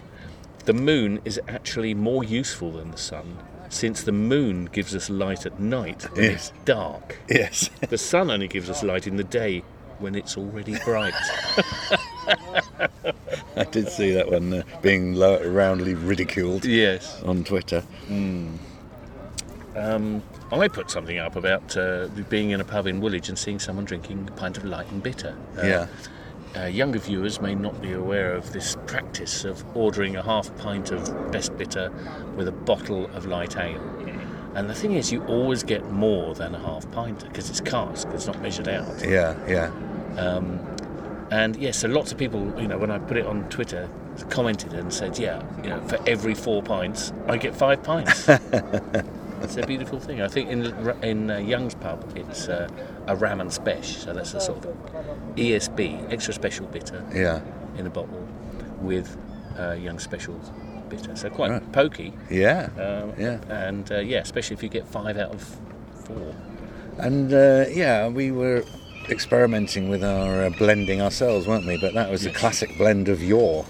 [SPEAKER 1] The moon is actually more useful than the sun, since the moon gives us light at night when
[SPEAKER 2] Yes.
[SPEAKER 1] it's dark.
[SPEAKER 2] Yes.
[SPEAKER 1] The sun only gives us light in the day when it's already bright. (laughs)
[SPEAKER 2] I did see that one uh, being roundly ridiculed
[SPEAKER 1] yes.
[SPEAKER 2] on Twitter.
[SPEAKER 1] Um, I put something up about uh, being in a pub in Woolwich and seeing someone drinking a pint of light and bitter. Uh,
[SPEAKER 2] yeah.
[SPEAKER 1] Uh, younger viewers may not be aware of this practice of ordering a half pint of best bitter with a bottle of light ale. And the thing is, you always get more than a half pint because it's cask, it's not measured out.
[SPEAKER 2] Yeah. Yeah.
[SPEAKER 1] Um, and yes, so lots of people, you know, when I put it on Twitter, commented and said, yeah, you know, for every four pints, I get five pints. (laughs) it's a beautiful thing. I think in in uh, Young's pub, it's uh, a ram and spesh, so that's a sort of ESB, extra special bitter,
[SPEAKER 2] Yeah.
[SPEAKER 1] in a bottle with uh, Young Special bitter, so quite
[SPEAKER 2] Right.
[SPEAKER 1] pokey.
[SPEAKER 2] Yeah.
[SPEAKER 1] Um,
[SPEAKER 2] Yeah.
[SPEAKER 1] And uh, yeah, especially if you get five out of four.
[SPEAKER 2] And uh, yeah, we were experimenting with our uh, blending ourselves, weren't we? But that was
[SPEAKER 1] Yes.
[SPEAKER 2] classic blend of your.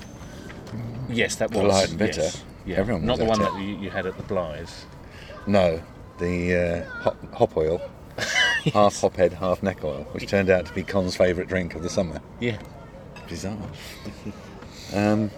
[SPEAKER 1] Yes, that
[SPEAKER 2] The
[SPEAKER 1] was
[SPEAKER 2] light and bitter.
[SPEAKER 1] yes. Yeah.
[SPEAKER 2] Everyone
[SPEAKER 1] Not the one
[SPEAKER 2] it.
[SPEAKER 1] that you, you had at the Blythes.
[SPEAKER 2] No, the uh, hop, hop oil, (laughs) half hop head, half neck oil, which turned out to be Con's favourite drink of the summer.
[SPEAKER 1] Yeah.
[SPEAKER 2] Bizarre. (laughs) um,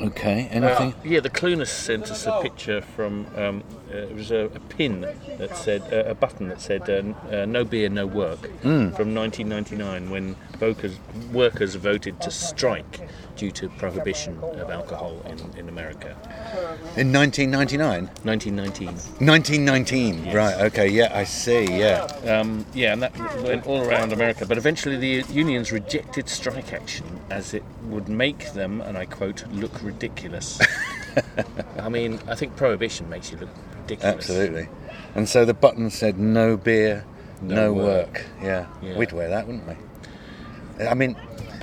[SPEAKER 2] okay,
[SPEAKER 1] Uh,
[SPEAKER 2] anything?
[SPEAKER 1] yeah, the Clunas sent us a picture from. Um, uh, it was a, a pin that said uh, a button that said uh, uh, "No beer, no work"
[SPEAKER 2] Hmm.
[SPEAKER 1] from 1999, when workers workers voted to strike due to prohibition of alcohol in, in America.
[SPEAKER 2] In 1999?
[SPEAKER 1] 1919.
[SPEAKER 2] 1919,
[SPEAKER 1] Yes.
[SPEAKER 2] right, okay, yeah, I see, yeah.
[SPEAKER 1] Um, yeah, and that went all around America. But eventually, the unions rejected strike action as it would make them, and I quote, "look ridiculous." (laughs) I mean, I think prohibition makes you look ridiculous.
[SPEAKER 2] Absolutely. And so the button said no beer, no,
[SPEAKER 1] No
[SPEAKER 2] work.
[SPEAKER 1] work.
[SPEAKER 2] Yeah.
[SPEAKER 1] Yeah.
[SPEAKER 2] we'd wear that, wouldn't we? I mean,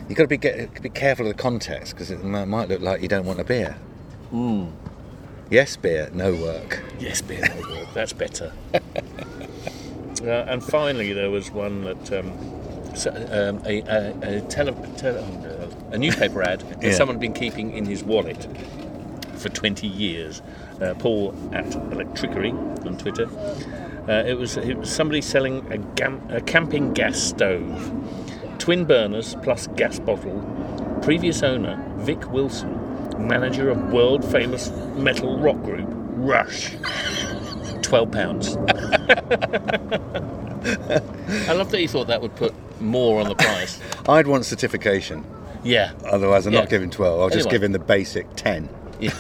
[SPEAKER 2] you've got to be get, be careful of the context because it might, look like you don't want a beer.
[SPEAKER 1] Hmm.
[SPEAKER 2] Yes, beer, no work.
[SPEAKER 1] Yes, beer no work. That's better. (laughs) uh, and finally, there was one that um, so, um, a, a, a, tele, tele, uh, a newspaper ad that
[SPEAKER 2] Yeah.
[SPEAKER 1] someone had been keeping in his wallet for 20 years. Uh, Paul at Electricery on Twitter. Uh, it was it was somebody selling a, gam- a camping gas stove, twin burners plus gas bottle. Previous owner Vic Wilson, manager of world famous metal rock group Rush. Twelve pounds. (laughs) I love that you thought that would put more on the price. (coughs)
[SPEAKER 2] I'd want certification,
[SPEAKER 1] Yeah.
[SPEAKER 2] otherwise I'm
[SPEAKER 1] Yeah.
[SPEAKER 2] not giving 12, I'll just
[SPEAKER 1] Anyway.
[SPEAKER 2] give him the basic 10.
[SPEAKER 1] Yeah.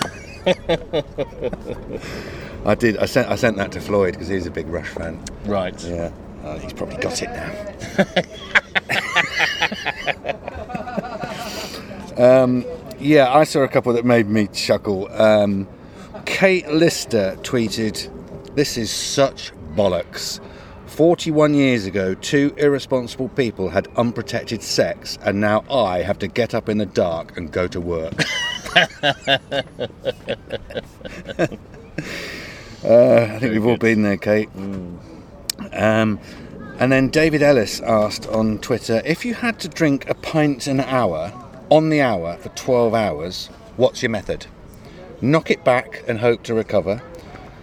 [SPEAKER 1] (laughs)
[SPEAKER 2] I did, I sent, I sent that to Floyd because he's a big Rush fan.
[SPEAKER 1] Right.
[SPEAKER 2] Yeah, oh, he's probably got it now. (laughs) um, yeah, I saw a couple that made me chuckle. Um, Kate Lister tweeted, This is such bollocks. 41 years ago, two irresponsible people had unprotected sex, and now I have to get up in the dark and go to work. (laughs) uh, I think we've all been there, Kate. Um, and then David Ellis asked on Twitter if you had to drink a pint an hour, on the hour, for 12 hours, what's your method? Knock it back and hope to recover.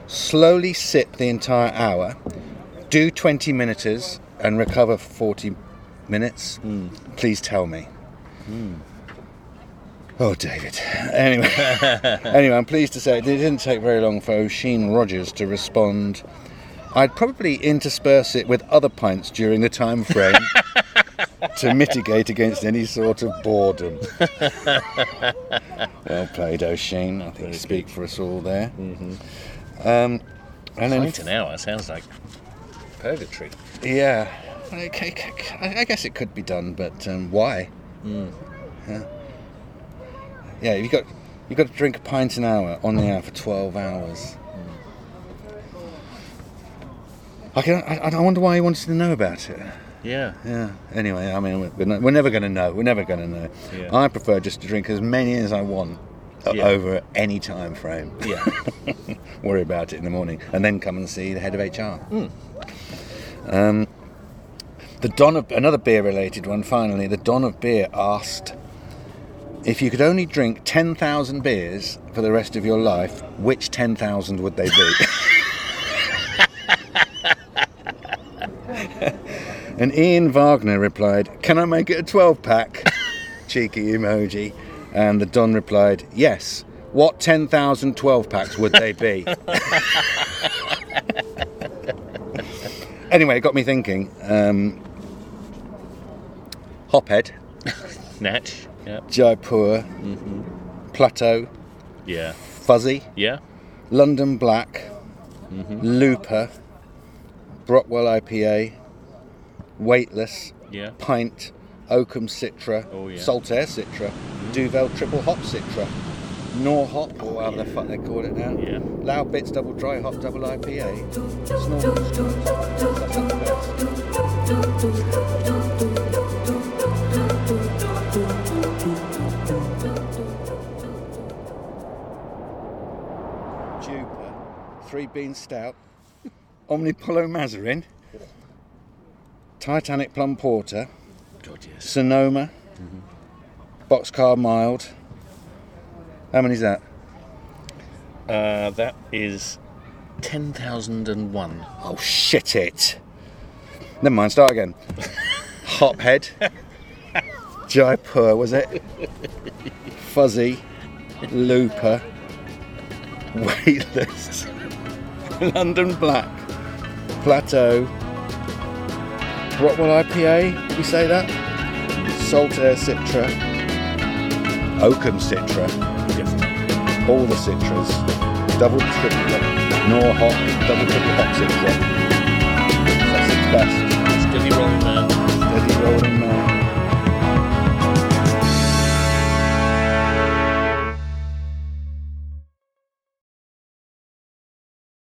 [SPEAKER 2] Slowly sip the entire hour. Do 20 minutes and recover for 40 minutes. Please tell me. Oh, David. Anyway, (laughs) anyway, I'm pleased to say it didn't take very long for Oisín Rogers to respond. I'd probably intersperse it with other pints during the time frame (laughs) to mitigate against any sort of boredom. (laughs) well played, Oisín. I think you speak for us all there. Um, and then,
[SPEAKER 1] an hour sounds like purgatory.
[SPEAKER 2] yeah, okay, I I guess it could be done, but um, why? Yeah. Yeah, you've got you've got to drink a pint an hour on the hour for twelve hours. I can. I, I wonder why he wanted to know about it.
[SPEAKER 1] Yeah.
[SPEAKER 2] Yeah. Anyway, I mean, we're, not, we're never going to know. We're never going to know.
[SPEAKER 1] Yeah.
[SPEAKER 2] I prefer just to drink as many as I want uh,
[SPEAKER 1] Yeah.
[SPEAKER 2] over any time frame.
[SPEAKER 1] Yeah. (laughs)
[SPEAKER 2] Worry about it in the morning, and then come and see the head of HR.
[SPEAKER 1] Hmm.
[SPEAKER 2] Um, the Don of another beer-related one. Finally, the Don of Beer asked if you could only drink ten thousand beers for the rest of your life, which ten thousand would they be? (laughs) and Ian Wagner replied, "Can I make it a twelve-pack?" (laughs) Cheeky emoji. And the Don replied, "Yes." What 10,000 12 packs would they be? (laughs) anyway, it got me thinking. Um, Hophead,
[SPEAKER 1] Natch. Yeah.
[SPEAKER 2] Jaipur, Plateau,
[SPEAKER 1] Yeah.
[SPEAKER 2] Fuzzy,
[SPEAKER 1] Yeah.
[SPEAKER 2] London Black,
[SPEAKER 1] Mm-hmm.
[SPEAKER 2] Looper, Brockwell IPA, Weightless,
[SPEAKER 1] Yeah.
[SPEAKER 2] Pint, Oakham Citra,
[SPEAKER 1] Oh, yeah.
[SPEAKER 2] Saltaire Citra, Duvel Triple Hop Citra, Nor Hop, or whatever the fuck they call it now.
[SPEAKER 1] Yeah.
[SPEAKER 2] Loud Bits Double Dry Hop Double IPA. That's not best. bean stout, Omnipollo Mazarin, Titanic plum porter,
[SPEAKER 1] God, yes.
[SPEAKER 2] Sonoma, Boxcar mild. How many's that?
[SPEAKER 1] Uh, that is 10,001.
[SPEAKER 2] Oh shit it! Never mind. Start again. (laughs) Hophead, Jaipur was it? Fuzzy, Looper, (laughs) Weightless, (laughs) London Black, Plateau, Brockwell IPA. We say that? Saltaire Citra, Oakham Citra, all the Citras, double triple, nor hop, double triple hop Citra. That's its best.
[SPEAKER 1] Steady rolling man.